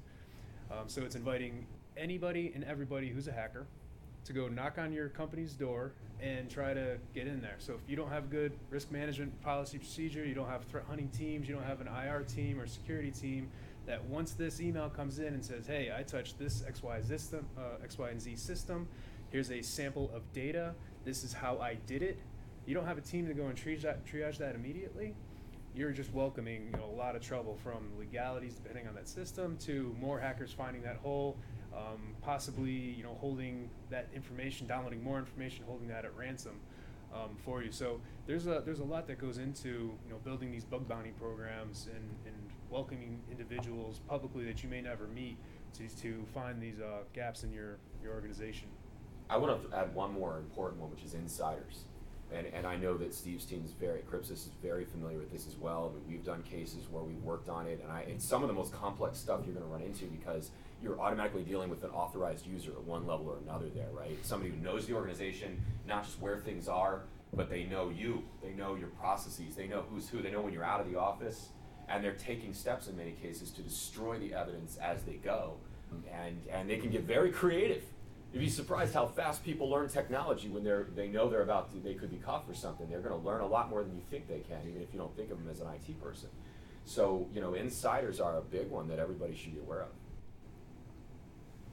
S3: Um, so it's inviting anybody and everybody who's a hacker to go knock on your company's door and try to get in there. So if you don't have good risk management policy procedure, you don't have threat hunting teams, you don't have an IR team or security team, that once this email comes in and says, "Hey, I touched this X Y system, uh, X Y and Z system," here's a sample of data this is how I did it. You don't have a team to go and triage that, triage that immediately. You're just welcoming you know, a lot of trouble from legalities depending on that system to more hackers finding that hole, um, possibly you know holding that information, downloading more information, holding that at ransom um, for you. So there's a there's a lot that goes into you know building these bug bounty programs and, and welcoming individuals publicly that you may never meet to, to find these uh, gaps in your, your organization.
S2: I want to add one more important one, which is insiders. And, and I know that Steve's team is very, Crypsis is very familiar with this as well. We've done cases where we've worked on it, and I, it's some of the most complex stuff you're going to run into because you're automatically dealing with an authorized user at one level or another there, right? Somebody who knows the organization, not just where things are, but they know you, they know your processes, they know who's who, they know when you're out of the office, and they're taking steps in many cases to destroy the evidence as they go. And, and they can get very creative You'd be surprised how fast people learn technology when they're they know they're about to they could be caught for something. They're going to learn a lot more than you think they can, even if you don't think of them as an IT person. So, you know, insiders are a big one that everybody should be aware of.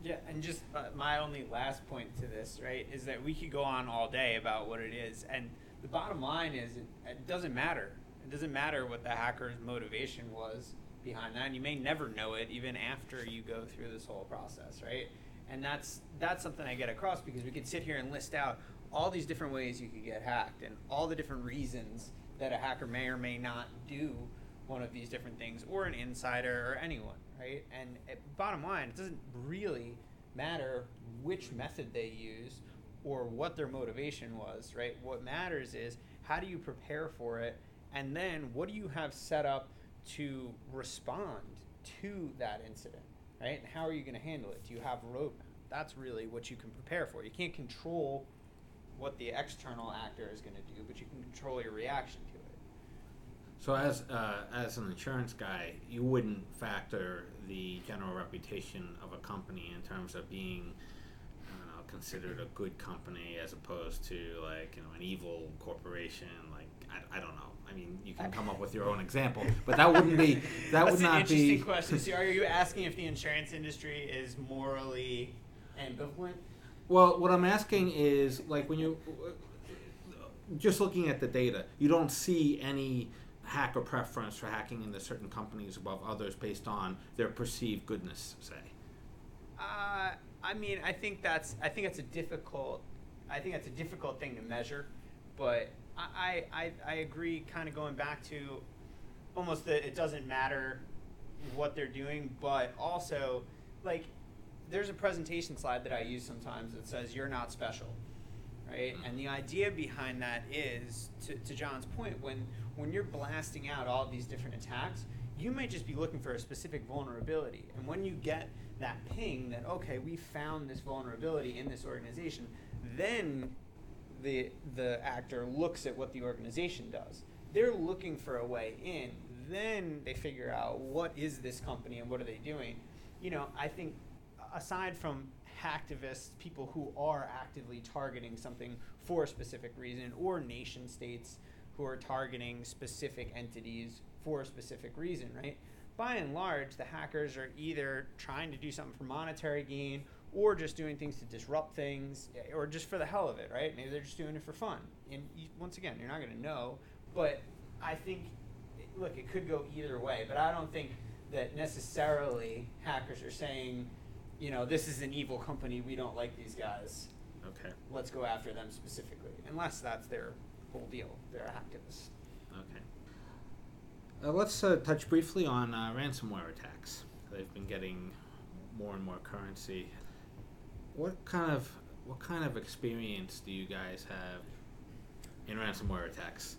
S4: Yeah, and just uh, my only last point to this, right, is that we could go on all day about what it is, and the bottom line is it, it doesn't matter. It doesn't matter what the hacker's motivation was behind that, and you may never know it even after you go through this whole process, right? And that's that's something I get across because we could sit here and list out all these different ways you could get hacked and all the different reasons that a hacker may or may not do one of these different things, or an insider, or anyone, right? And it, bottom line, it doesn't really matter which method they use or what their motivation was, right? What matters is how do you prepare for it, and then what do you have set up to respond to that incident, right? And how are you going to handle it? Do you have a roadmap? That's really what you can prepare for. You can't control what the external actor is going to do, but you can control your reaction to it.
S6: So, as uh, as an insurance guy, you wouldn't factor the general reputation of a company in terms of being, considered a good company as opposed to like you know an evil corporation. Like I, I don't know. I mean, you can come up with your own example, but that wouldn't be that
S4: That's
S6: would
S4: an
S6: not
S4: interesting
S6: be.
S4: question. So, are you asking if the insurance industry is morally ambivalent?
S6: Well, what I'm asking is like when you just looking at the data, you don't see any hacker preference for hacking into certain companies above others based on their perceived goodness, say.
S4: Uh, I mean, I think that's I think that's a difficult I think that's a difficult thing to measure, but I I, I agree. Kind of going back to almost that it doesn't matter what they're doing, but also like there's a presentation slide that I use sometimes that says you're not special, right? Mm. And the idea behind that is to, to John's point when when you're blasting out all these different attacks, you might just be looking for a specific vulnerability. And when you get that ping that, okay, we found this vulnerability in this organization, then the, the actor looks at what the organization does. They're looking for a way in. Then they figure out what is this company and what are they doing. You know, I think aside from hacktivists, people who are actively targeting something for a specific reason, or nation states who are targeting specific entities for a specific reason, right? By and large, the hackers are either trying to do something for monetary gain or just doing things to disrupt things eh, or just for the hell of it, right? Maybe they're just doing it for fun. And you, once again, you're not going to know, but I think look, it could go either way, but I don't think that necessarily hackers are saying, you know, this is an evil company, we don't like these guys.
S6: Okay.
S4: Let's go after them specifically, unless that's their whole deal. They're activists.
S6: Okay. Uh, let's uh, touch briefly on uh, ransomware attacks. They've been getting more and more currency. What kind of what kind of experience do you guys have in ransomware attacks?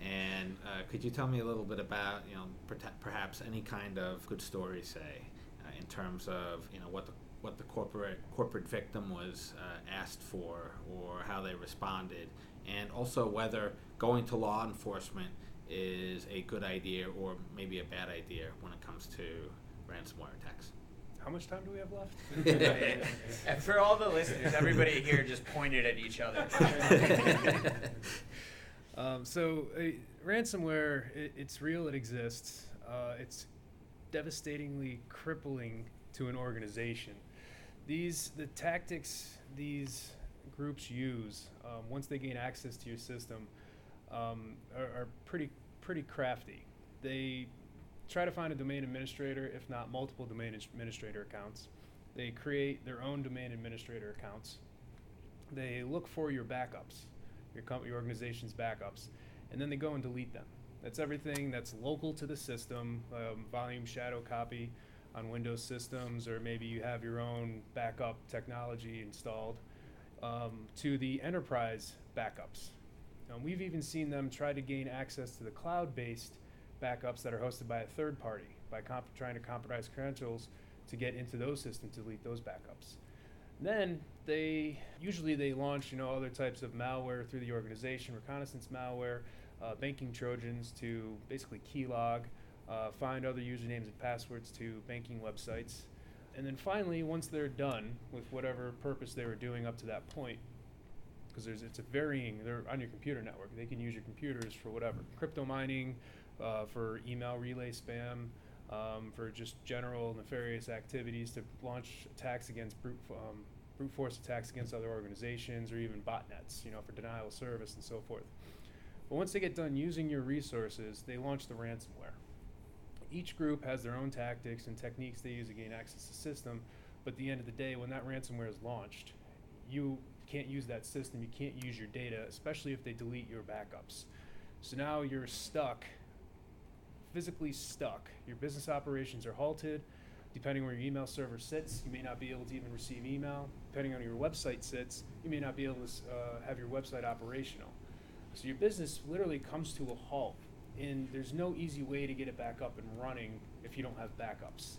S6: And uh, could you tell me a little bit about you know perhaps any kind of good story, say, uh, in terms of you know what the what the corporate corporate victim was uh, asked for or how they responded, and also whether going to law enforcement is a good idea or maybe a bad idea when it comes to ransomware attacks.
S3: How much time do we have left?
S4: and for all the listeners, everybody here just pointed at each other.
S3: um, so, uh, ransomware, it, it's real, it exists. Uh, it's devastatingly crippling to an organization. These, the tactics these groups use um, once they gain access to your system um, are, are pretty, pretty crafty. They try to find a domain administrator, if not multiple domain administrator accounts. They create their own domain administrator accounts. They look for your backups, your, com- your organization's backups, and then they go and delete them. That's everything that's local to the system, um, volume shadow copy on Windows systems, or maybe you have your own backup technology installed, um, to the enterprise backups. Um, we've even seen them try to gain access to the cloud based backups that are hosted by a third party by comp- trying to compromise credentials to get into those systems to delete those backups. Then they usually they launch you know other types of malware through the organization, reconnaissance malware, uh, banking trojans to basically keylog, uh, find other usernames and passwords to banking websites, and then finally once they're done with whatever purpose they were doing up to that point, because there's it's a varying they're on your computer network they can use your computers for whatever crypto mining uh, for email relay spam, um, for just general nefarious activities to launch attacks against brute, um, brute force attacks against other organizations or even botnets, you know, for denial of service and so forth. But once they get done using your resources, they launch the ransomware. Each group has their own tactics and techniques they use to gain access to the system, but at the end of the day, when that ransomware is launched, you can't use that system, you can't use your data, especially if they delete your backups. So now you're stuck, physically stuck. Your business operations are halted. Depending where your email server sits, you may not be able to even receive email. Depending on where your website sits, you may not be able to uh, have your website operational. So your business literally comes to a halt, and there's no easy way to get it back up and running if you don't have backups.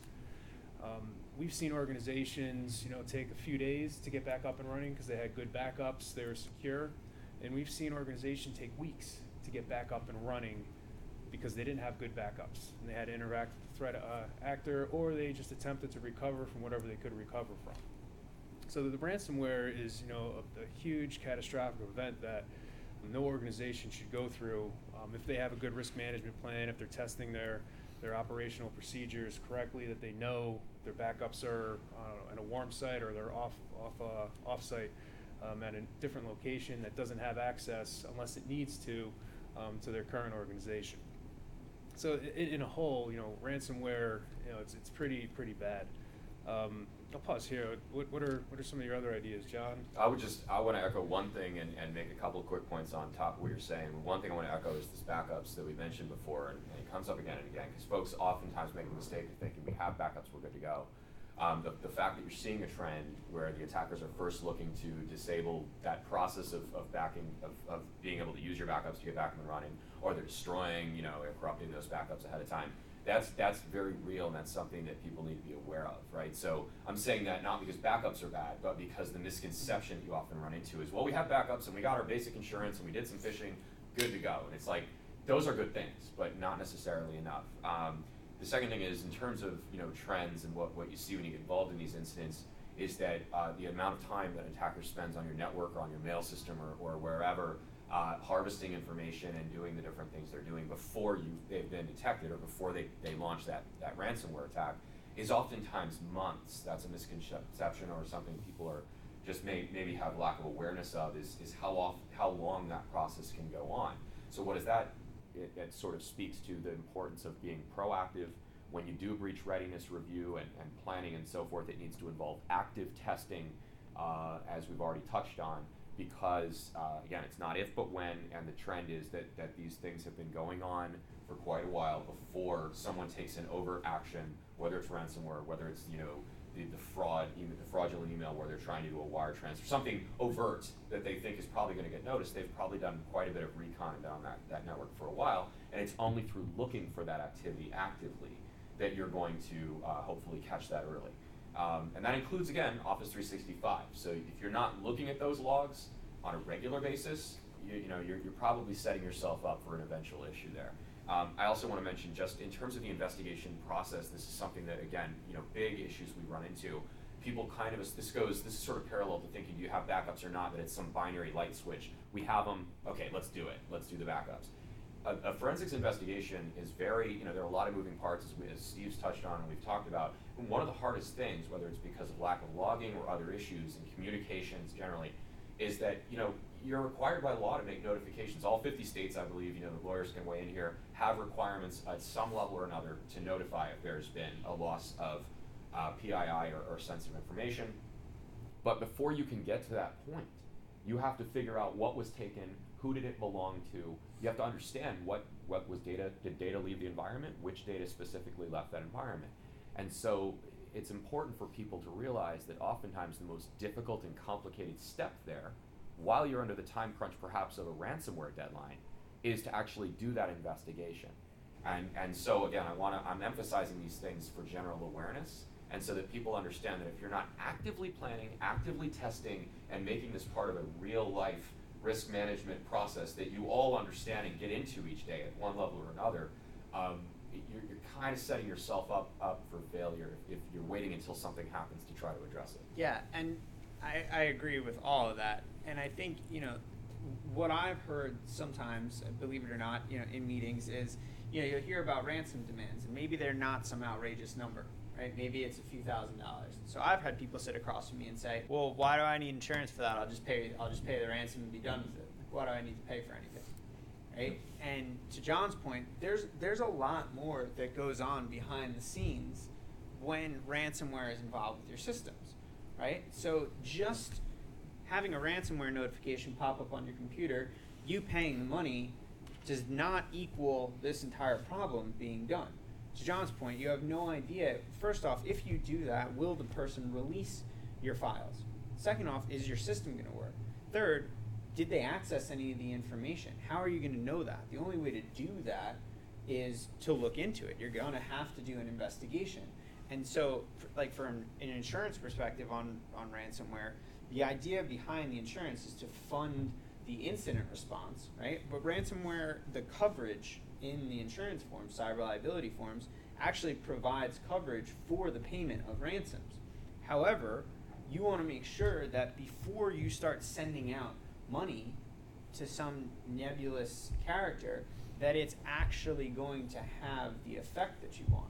S3: Um, we've seen organizations, you know, take a few days to get back up and running because they had good backups, they were secure, and we've seen organizations take weeks to get back up and running because they didn't have good backups and they had to interact with the threat uh, actor or they just attempted to recover from whatever they could recover from. So the ransomware is, you know, a, a huge catastrophic event that no organization should go through um, if they have a good risk management plan, if they're testing their their operational procedures correctly, that they know their backups are uh, in a warm site or they're off off uh, off site um, at a different location that doesn't have access unless it needs to um, to their current organization. So in, in a whole, you know, ransomware, you know, it's it's pretty pretty bad. Um, I'll pause here. What, what are what are some of your other ideas, John?
S2: I would just, I want to echo one thing and, and make a couple of quick points on top of what you're saying. One thing I want to echo is this backups that we mentioned before, and, and it comes up again and again, because folks oftentimes make a mistake of thinking we have backups, we're good to go. Um, the, the fact that you're seeing a trend where the attackers are first looking to disable that process of, of backing, of, of being able to use your backups to get back up and running, or they're destroying, you know, or corrupting those backups ahead of time that's that's very real and that's something that people need to be aware of, right? So I'm saying that not because backups are bad, but because the misconception that you often run into is, well, we have backups and we got our basic insurance and we did some phishing, good to go. And it's like those are good things, but not necessarily enough. Um, the second thing is in terms of you know trends and what, what you see when you get involved in these incidents is that uh, the amount of time that an attacker spends on your network or on your mail system or, or wherever uh, harvesting information and doing the different things they're doing before you they've been detected or before they, they launch that, that ransomware attack is oftentimes months. That's a misconception or something people are just may, maybe have lack of awareness of is, is how off, how long that process can go on. So what does that? It, it sort of speaks to the importance of being proactive when you do breach readiness review and, and planning and so forth. It needs to involve active testing, uh, as we've already touched on because uh, again, it's not if but when, and the trend is that that these things have been going on for quite a while before someone takes an overt action, whether it's ransomware, whether it's you know the, the fraud, email, the fraudulent email where they're trying to do a wire transfer, something overt that they think is probably going to get noticed. They've probably done quite a bit of recon on that, that network for a while, and it's only through looking for that activity actively that you're going to uh, hopefully catch that early. Um, and that includes, again, Office 365. So if you're not looking at those logs on a regular basis, you, you know, you're, you're probably setting yourself up for an eventual issue there. Um, I also want to mention, just in terms of the investigation process, this is something that, again, you know, big issues we run into. People kind of, this goes, this is sort of parallel to thinking, do you have backups or not, that it's some binary light switch. We have them, okay, let's do it, let's do the backups a, a, forensics investigation is very, you know, there are a lot of moving parts as, we, as Steve's touched on and we've talked about. And one of the hardest things, whether it's because of lack of logging or other issues in communications generally, is that, you know, you're required by law to make notifications. All 50 states, I believe, you know, the lawyers can weigh in here, have requirements at some level or another to notify if there's been a loss of uh, PII or, or sensitive information. But before you can get to that point, you have to figure out what was taken, who did it belong to. You have to understand what, what was data, did data leave the environment, which data specifically left that environment. And so it's important for people to realize that oftentimes the most difficult and complicated step there, while you're under the time crunch perhaps of a ransomware deadline, is to actually do that investigation. And, and so again, I wanna, I'm emphasizing these things for general awareness and so that people understand that if you're not actively planning, actively testing, and making this part of a real life risk management process that you all understand and get into each day at one level or another, um, you're, you're kind of setting yourself up, up for failure if, you're waiting until something happens to try to address it.
S4: Yeah, and I, I agree with all of that. And I think, you know, what I've heard sometimes, believe it or not, you know, in meetings is, you know, you'll hear about ransom demands, and maybe they're not some outrageous number, right? Maybe it's a few thousand dollars. So I've had people sit across from me and say, "Well, why do I need insurance for that? I'll just pay. I'll just pay the ransom and be done with it. Why do I need to pay for anything?" Right? And to John's point, there's there's a lot more that goes on behind the scenes when ransomware is involved with your systems, right? So just having a ransomware notification pop up on your computer, you paying the money does not equal this entire problem being done. To John's point, you have no idea. First off, if you do that, will the person release your files? Second off, is your system going to work? Third, did they access any of the information? How are you going to know that? The only way to do that is to look into it. You're going to have to do an investigation. And so, like from an insurance perspective on, on ransomware, the idea behind the insurance is to fund the incident response, right? But ransomware, the coverage in the insurance forms, cyber liability forms, actually provides coverage for the payment of ransoms. However, you want to make sure that before you start sending out money to some nebulous character, that it's actually going to have the effect that you want.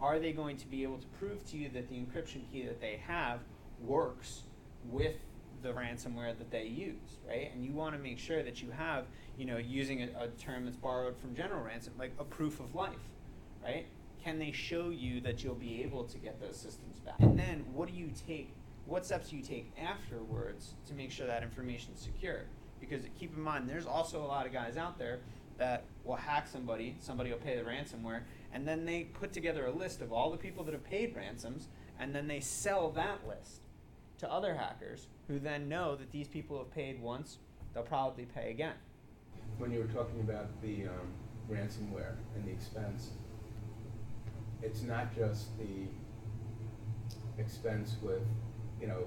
S4: Are they going to be able to prove to you that the encryption key that they have works with the ransomware that they use, right? And you want to make sure that you have, you know, using a, a, term that's borrowed from general ransom, like a proof of life, right? Can they show you that you'll be able to get those systems back? And then what do you take, what steps do you take afterwards to make sure that information is secure? Because keep in mind, there's also a lot of guys out there that will hack somebody, somebody will pay the ransomware, and then they put together a list of all the people that have paid ransoms, and then they sell that list to other hackers who then know that these people have paid once, they'll probably pay again.
S5: When you were talking about the um, ransomware and the expense, it's not just the expense with, you know,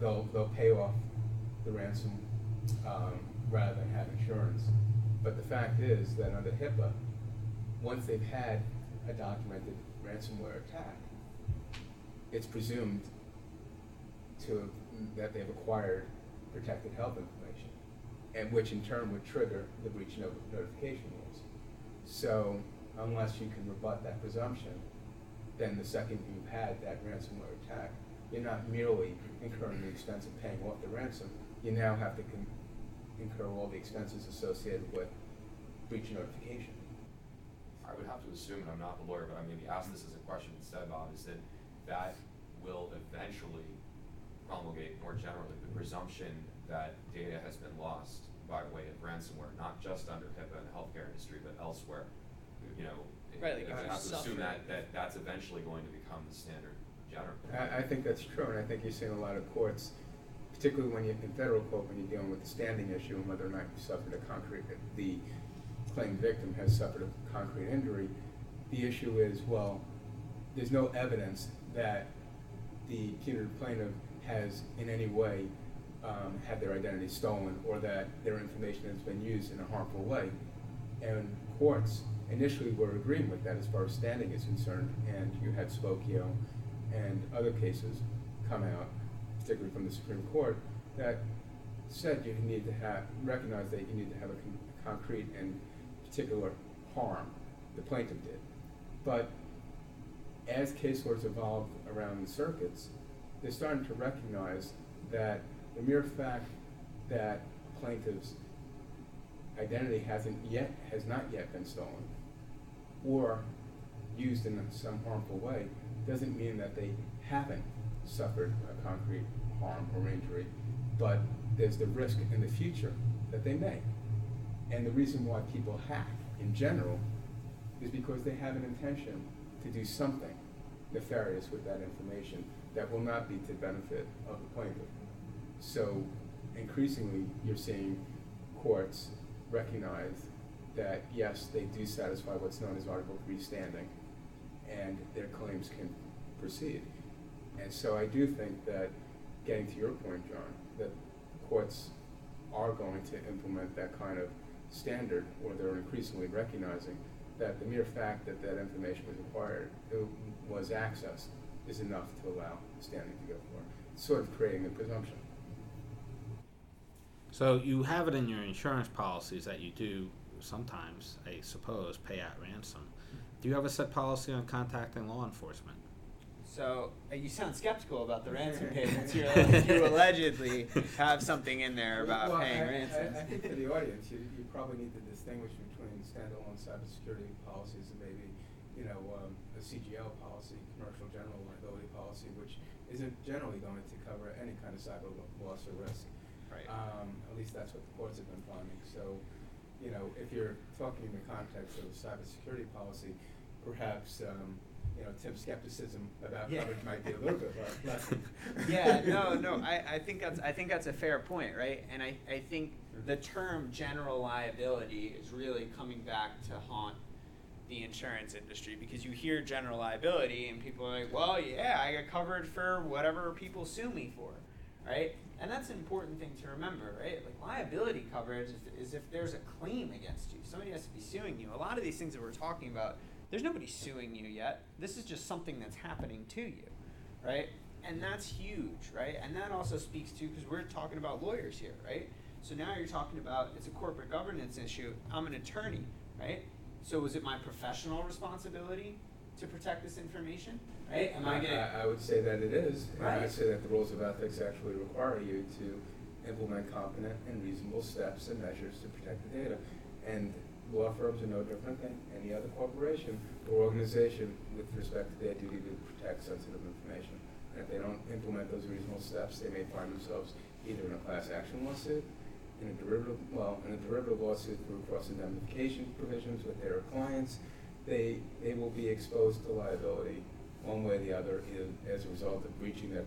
S5: they'll, they'll pay off the ransom um, rather than have insurance. But the fact is that under HIPAA, once they've had a documented ransomware attack, it's presumed to that they've acquired protected health information, and which in turn would trigger the breach no- notification rules. So unless you can rebut that presumption, then the second you've had that ransomware attack, you're not merely incurring the expense of paying off the ransom, you now have to incur all the expenses associated with breach notification.
S2: I would have to assume, and I'm not the lawyer, but I'm maybe ask this as a question instead, Bob, is that that will eventually promulgate more generally the presumption that data has been lost by way of ransomware, not just under HIPAA in the healthcare industry, but elsewhere. You know,
S4: Right, like if
S2: I
S4: you
S2: have to assume
S4: suffer-
S2: that, that that's eventually going to become the standard general.
S5: I, I think that's true, and I think you're seeing a lot of courts, particularly when you're in federal court, when you're dealing with the standing issue and whether or not you suffered a concrete, the claimed victim has suffered a concrete injury. The issue is, well, there's no evidence that the punitive plaintiff has in any way um, had their identity stolen or that their information has been used in a harmful way. And courts initially were agreeing with that as far as standing is concerned, and you had Spokeo and other cases come out, particularly from the Supreme Court, that said you need to have, recognize that you need to have a con- concrete and particular harm, the plaintiff did. But as case laws evolved around the circuits, they're starting to recognize that the mere fact that plaintiff's identity hasn't yet, has not yet been stolen, or used in some harmful way, doesn't mean that they haven't suffered a concrete harm or injury, but there's the risk in the future that they may. And the reason why people hack in general is because they have an intention to do something nefarious with that information that will not be to the benefit of the plaintiff. So increasingly, you're seeing courts recognize that yes, they do satisfy what's known as Article Three standing, and their claims can proceed. And so I do think that, getting to your point, John, that courts are going to implement that kind of standard, or they're increasingly recognizing that the mere fact that that information was acquired, was accessed, is enough to allow standing to go forward. Sort of creating a presumption.
S6: So you have it in your insurance policies that you do sometimes, I suppose, pay out ransom. Do you have a set policy on contacting law enforcement?
S4: So uh, you sound skeptical about the ransom payments. You're like, you allegedly have something in there about
S5: Well,
S4: paying
S5: I- I-
S4: ransoms.
S5: I think for the audience, you, you probably need to distinguish between standalone cybersecurity policies and maybe, you know, um, a CGL policy, commercial general liability policy, which isn't generally going to cover any kind of cyber loss or risk.
S4: Right.
S5: Um, at least that's what the courts have been finding. So, you know, if you're talking in the context of a cybersecurity policy, perhaps, um, you know, Tim's skepticism about
S4: Yeah.
S5: coverage might be a little bit le- less.
S4: yeah, no, no. I, I think that's I think that's a fair point, right? And I, I think mm-hmm. the term general liability is really coming back to haunt the insurance industry because you hear general liability and people are like, well, yeah, I got covered for whatever people sue me for, right? And that's an important thing to remember, right? Like liability coverage is, is if there's a claim against you, somebody has to be suing you. A lot of these things that we're talking about, there's nobody suing you yet. This is just something that's happening to you, right? And that's huge, right? And that also speaks to because we're talking about lawyers here, right? So now you're talking about it's a corporate governance issue. I'm an attorney, right? So is it my professional responsibility to protect this information, right? Am I getting
S5: I, I would say that it is, and
S4: Right.
S5: I'd say that the rules of ethics actually require you to implement competent and reasonable steps and measures to protect the data. And law firms are no different than any other corporation or organization with respect to their duty to protect sensitive information. And if they don't implement those reasonable steps, they may find themselves either in a class action lawsuit, in a derivative, well, in a derivative lawsuit through cross indemnification provisions with their clients, they, they will be exposed to liability one way or the other, as a result of breaching their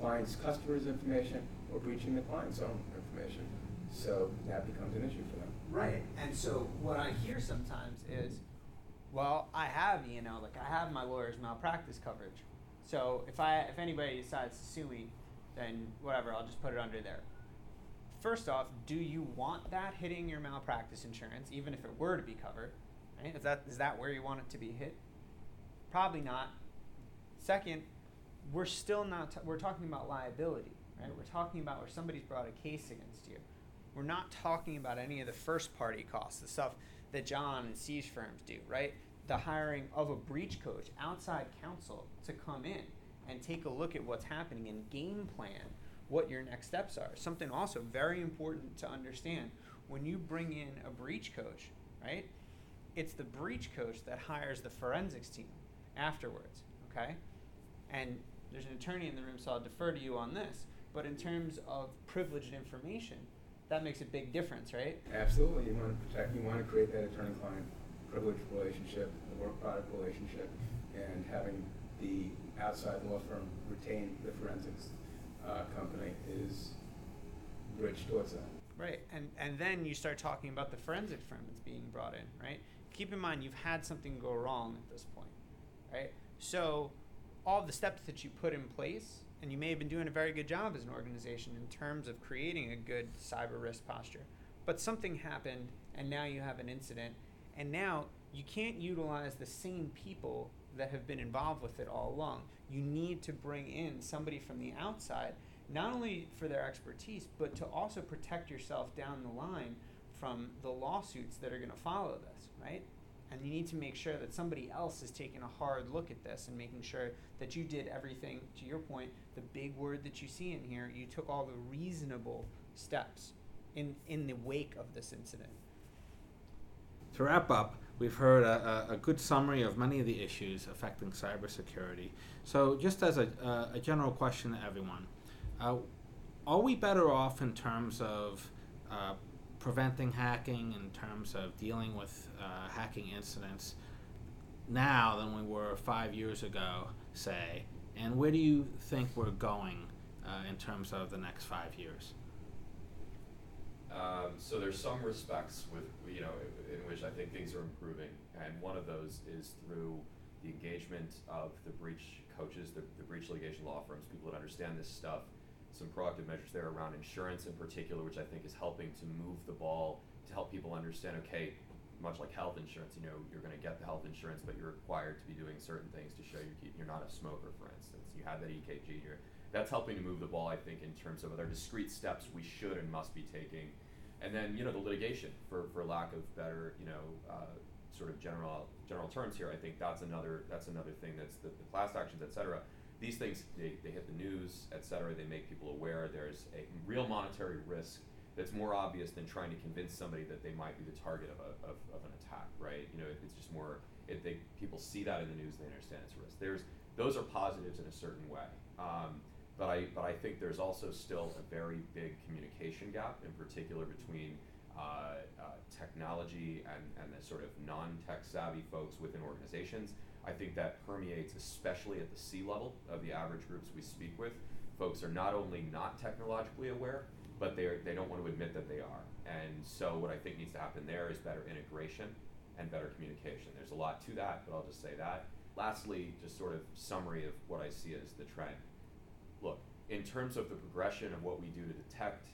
S5: client's customer's information or breaching the client's own information. So that becomes an issue for them.
S4: Right. And so what I hear sometimes is, well, I have, you know, like I have my lawyer's malpractice coverage. So if I if anybody decides to sue me, then whatever, I'll just put it under there. First off, do you want that hitting your malpractice insurance, even if it were to be covered? Right? Is that is that where you want it to be hit? Probably not. Second, we're still not t- we're talking about liability, right? We're talking about where somebody's brought a case against you. We're not talking about any of the first party costs, the stuff that John and Siege firms do, right? The hiring of a breach coach, outside counsel to come in and take a look at what's happening and game plan what your next steps are. Something also very important to understand when you bring in a breach coach, right? It's the breach coach that hires the forensics team afterwards, okay? And there's an attorney in the room, so I'll defer to you on this. But in terms of privileged information, that makes a big difference, right?
S5: Absolutely, you want to protect, you want to create that attorney-client privileged relationship, the work product relationship, and having the outside law firm retain the forensics uh, company is bridge towards that.
S4: Right, and and then you start talking about the forensic firm that's being brought in, right? Keep in mind you've had something go wrong at this point, right? So all the steps that you put in place, and you may have been doing a very good job as an organization in terms of creating a good cyber risk posture, but something happened, and now you have an incident, and now you can't utilize the same people that have been involved with it all along. You need to bring in somebody from the outside not only for their expertise, but to also protect yourself down the line from the lawsuits that are going to follow this, right? And you need to make sure that somebody else is taking a hard look at this and making sure that you did everything, to your point, the big word that you see in here, you took all the reasonable steps in, in the wake of this incident.
S6: To wrap up, we've heard a, a, good summary of many of the issues affecting cybersecurity. So, just as a, a, a general question to everyone, uh, are we better off in terms of uh, preventing hacking, in terms of dealing with uh, hacking incidents now than we were five years ago, say? And where do you think we're going uh, in terms of the next five years?
S2: Um, so there's some respects with, you know, in, which I think things are improving, and one of those is through the engagement of the breach coaches, the, the breach litigation law firms, people that understand this stuff. Some proactive measures there around insurance in particular, which I think is helping to move the ball to help people understand. Okay, much like health insurance, you know, you're going to get the health insurance, but you're required to be doing certain things to show you you're not a smoker, for instance. You have that EKG, you're that's helping to move the ball, I think, in terms of other discrete steps we should and must be taking. And then, you know, the litigation, for, for lack of better, you know, uh, sort of general general terms here, I think that's another that's another thing that's the, the class actions, et cetera. These things they, they hit the news, et cetera. They make people aware. There's a real monetary risk that's more obvious than trying to convince somebody that they might be the target of, a, of, of an attack, right? You know, it, it's just more. It, they people see that in the news, they understand it's a risk. There's those are positives in a certain way. Um, but I, but I think there's also still a very big communication gap, in particular between uh, uh, technology and, and the sort of non-tech savvy folks within organizations. I think that permeates especially at the C level of the average groups we speak with. Folks are not only not technologically aware, but they they don't want to admit that they are. And so what I think needs to happen there is better integration and better communication. There's a lot to that, but I'll just say that. Lastly, just sort of summary of what I see as the trend. Look, in terms of the progression of what we do to detect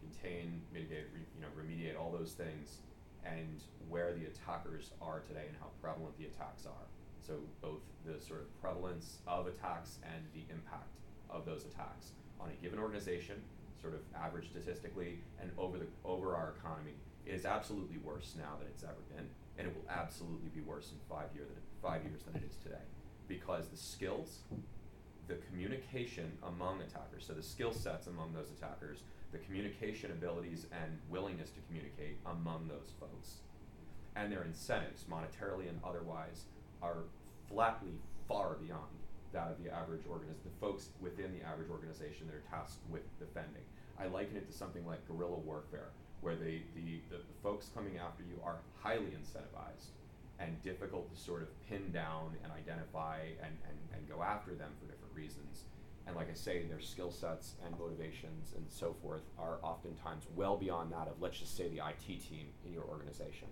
S2: contain, mitigate, re, you know, remediate all those things, and where the attackers are today and how prevalent the attacks are. So both the sort of prevalence of attacks and the impact of those attacks on a given organization, sort of average statistically, and over the over our economy, it is absolutely worse now than it's ever been, and it will absolutely be worse in five year than five years than it is today, because the skills, the communication among attackers, so the skill sets among those attackers the communication abilities and willingness to communicate among those folks. And their incentives, monetarily and otherwise, are flatly far beyond that of the average organization, the folks within the average organization that are tasked with defending. I liken it to something like guerrilla warfare, where the, the, the, the folks coming after you are highly incentivized and difficult to sort of pin down and identify and, and, and go after them for different reasons and like I say, their skill sets and motivations and so forth are oftentimes well beyond that of let's just say the IT team in your organization.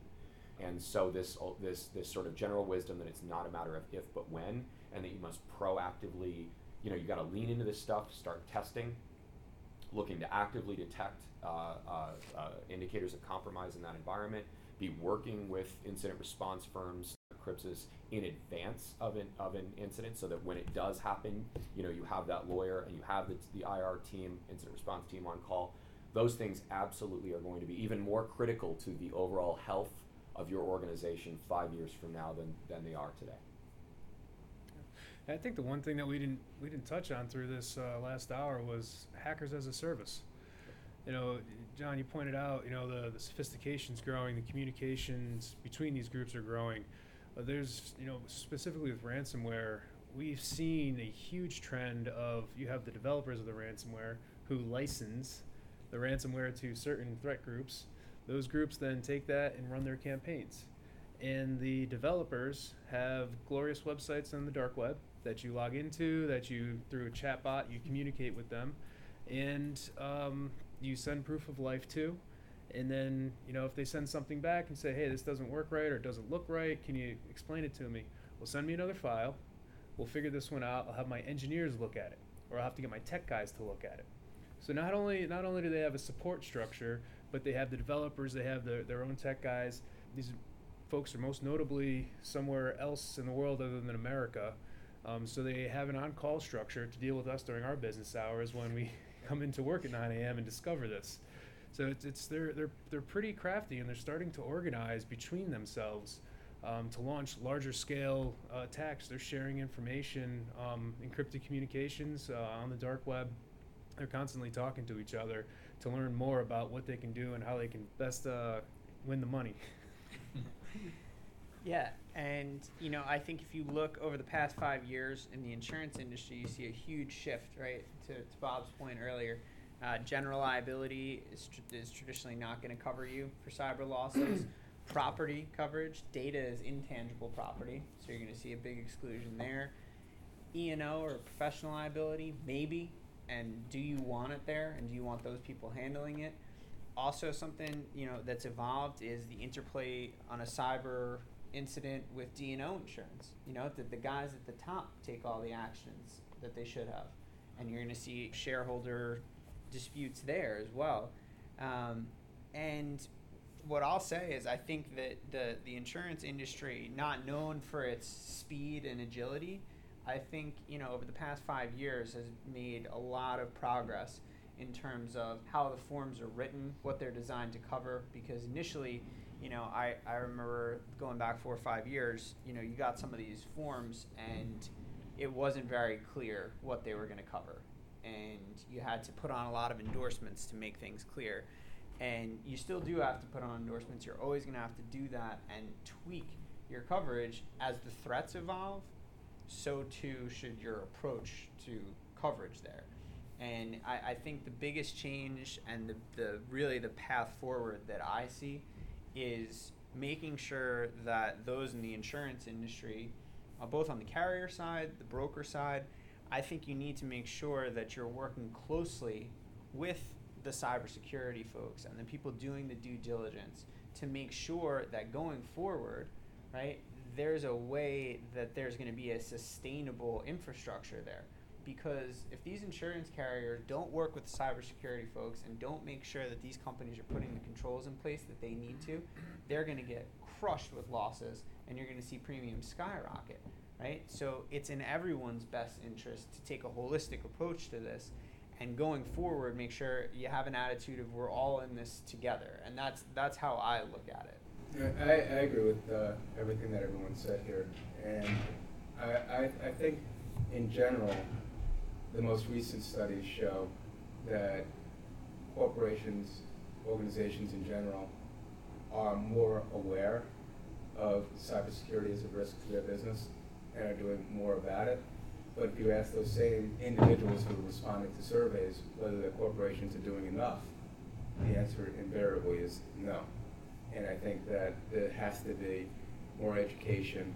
S2: And so this this this sort of general wisdom that it's not a matter of if but when, and that you must proactively, you know, you got to lean into this stuff, start testing, looking to actively detect uh, uh, uh, indicators of compromise in that environment, be working with incident response firms Crypsis in advance of an, of an incident so that when it does happen, you know, you have that lawyer and you have the, the IR team, incident response team on call. Those things absolutely are going to be even more critical to the overall health of your organization five years from now than, than they are today.
S3: I think the one thing that we didn't we didn't touch on through this uh, last hour was hackers as a service. You know, John, you pointed out, you know, the, the sophistication's growing, the communications between these groups are growing. Uh, there's, you know, specifically with ransomware, we've seen a huge trend of you have the developers of the ransomware who license the ransomware to certain threat groups. Those groups then take that and run their campaigns. And the developers have glorious websites on the dark web that you log into, that you, through a chatbot, you communicate with them, and um, you send proof of life to. And then you know if they send something back and say hey this doesn't work right or it doesn't look right can you explain it to me? Well send me another file. We'll figure this one out. I'll have my engineers look at it or i'll have to get my tech guys to look at it. So not only not only do they have a support structure but they have the developers they have their, own tech guys these folks are most notably somewhere else in the world other than america um, so they have an on-call structure to deal with us during our business hours when we come into work at 9 a.m and discover this so it's, it's they're they're they're pretty crafty and they're starting to organize between themselves um, to launch larger scale uh, attacks. They're sharing information, um, encrypted communications uh, on the dark web. They're constantly talking to each other to learn more about what they can do and how they can best uh, win the money.
S4: yeah, and you know, I think if you look over the past five years in the insurance industry, you see a huge shift, right? To, to Bob's point earlier uh, general liability is, tr- is traditionally not going to cover you for cyber losses. property coverage, data is intangible property, so you're going to see a big exclusion there. E&O or professional liability, maybe. And do you want it there? And do you want those people handling it? Also, something you know that's evolved is the interplay on a cyber incident with D&O insurance. You know that the guys at the top take all the actions that they should have, and you're going to see shareholder disputes there as well. Um, and what I'll say is, I think that the the insurance industry, not known for its speed and agility, I think you know over the past five years has made a lot of progress in terms of how the forms are written, what they're designed to cover. Because initially, you know, I, I remember going back four or five years, you know, you got some of these forms and it wasn't very clear what they were going to cover. And you had to put on a lot of endorsements to make things clear. And you still do have to put on endorsements. You're always going to have to do that and tweak your coverage as the threats evolve. So too should your approach to coverage there. And I, I think the biggest change and the, the really the path forward that I see is making sure that those in the insurance industry, uh, both on the carrier side, the broker side, I think you need to make sure that you're working closely with the cybersecurity folks and the people doing the due diligence to make sure that going forward, right, there's a way that there's going to be a sustainable infrastructure there because if these insurance carriers don't work with the cybersecurity folks and don't make sure that these companies are putting the controls in place that they need to, they're going to get crushed with losses and you're going to see premiums skyrocket, right? So it's in everyone's best interest to take a holistic approach to this and going forward make sure you have an attitude of we're all in this together and that's that's how I look at it.
S5: I, I agree with uh, everything that everyone said here, and I, I, I think in general, the most recent studies show that corporations, organizations in general, are more aware of cybersecurity as a risk to their business and are doing more about it. But if you ask those same individuals who are responding to surveys whether the corporations are doing enough, the answer invariably is no. And I think that there has to be more education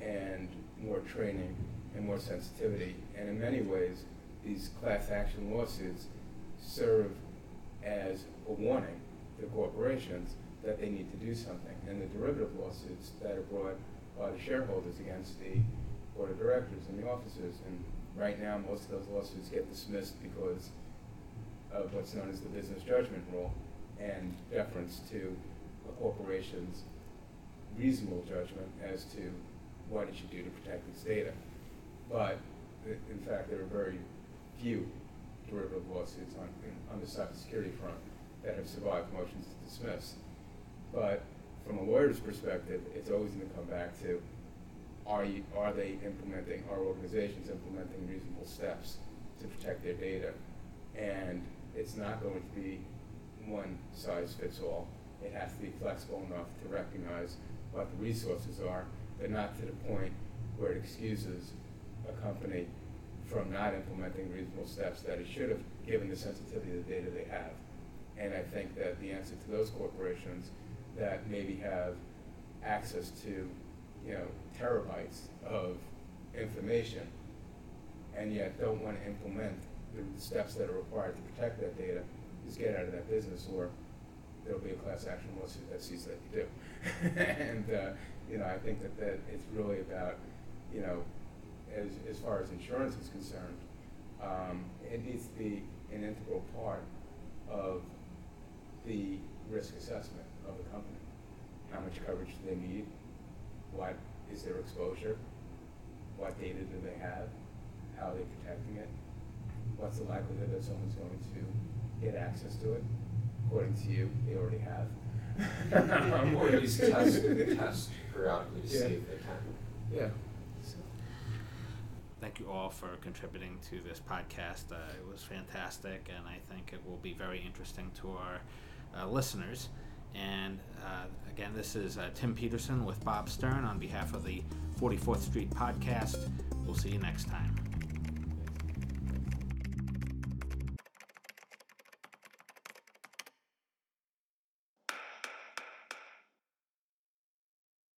S5: and more training and more sensitivity. And in many ways, these class action lawsuits serve as a warning to corporations that they need to do something. And the derivative lawsuits that are brought by the shareholders against the board of directors and the officers. And right now, most of those lawsuits get dismissed because of what's known as the business judgment rule and deference to corporation's reasonable judgment as to what it should do to protect its data. But in fact, there are very few derivative lawsuits on, on the cybersecurity front that have survived motions to dismiss. But from a lawyer's perspective, it's always going to come back to are, you, are they implementing, are organizations implementing reasonable steps to protect their data? And it's not going to be one size fits all. It has to be flexible enough to recognize what the resources are, but not to the point where it excuses a company from not implementing reasonable steps that it should have given the sensitivity of the data they have. And I think that the answer to those corporations that maybe have access to, you know, terabytes of information and yet don't want to implement the steps that are required to protect that data is get out of that business or there'll be a class action lawsuit that sees that you do. and, uh, you know, I think that, that it's really about, you know, as, as far as insurance is concerned, um, it needs to be an integral part of the risk assessment of the company. How much coverage do they need? What is their exposure? What data do they have? How are they protecting it? What's the likelihood that someone's going to get access to it? According to you, they already have.
S2: Or at least test, test periodically to see
S5: Yeah.
S2: if they can.
S5: Yeah.
S6: Thank you all for contributing to this podcast. Uh, it was fantastic, and I think it will be very interesting to our uh, listeners. And uh, again, this is uh, Tim Peterson with Bob Stern on behalf of the 44th Street Podcast. We'll see you next time.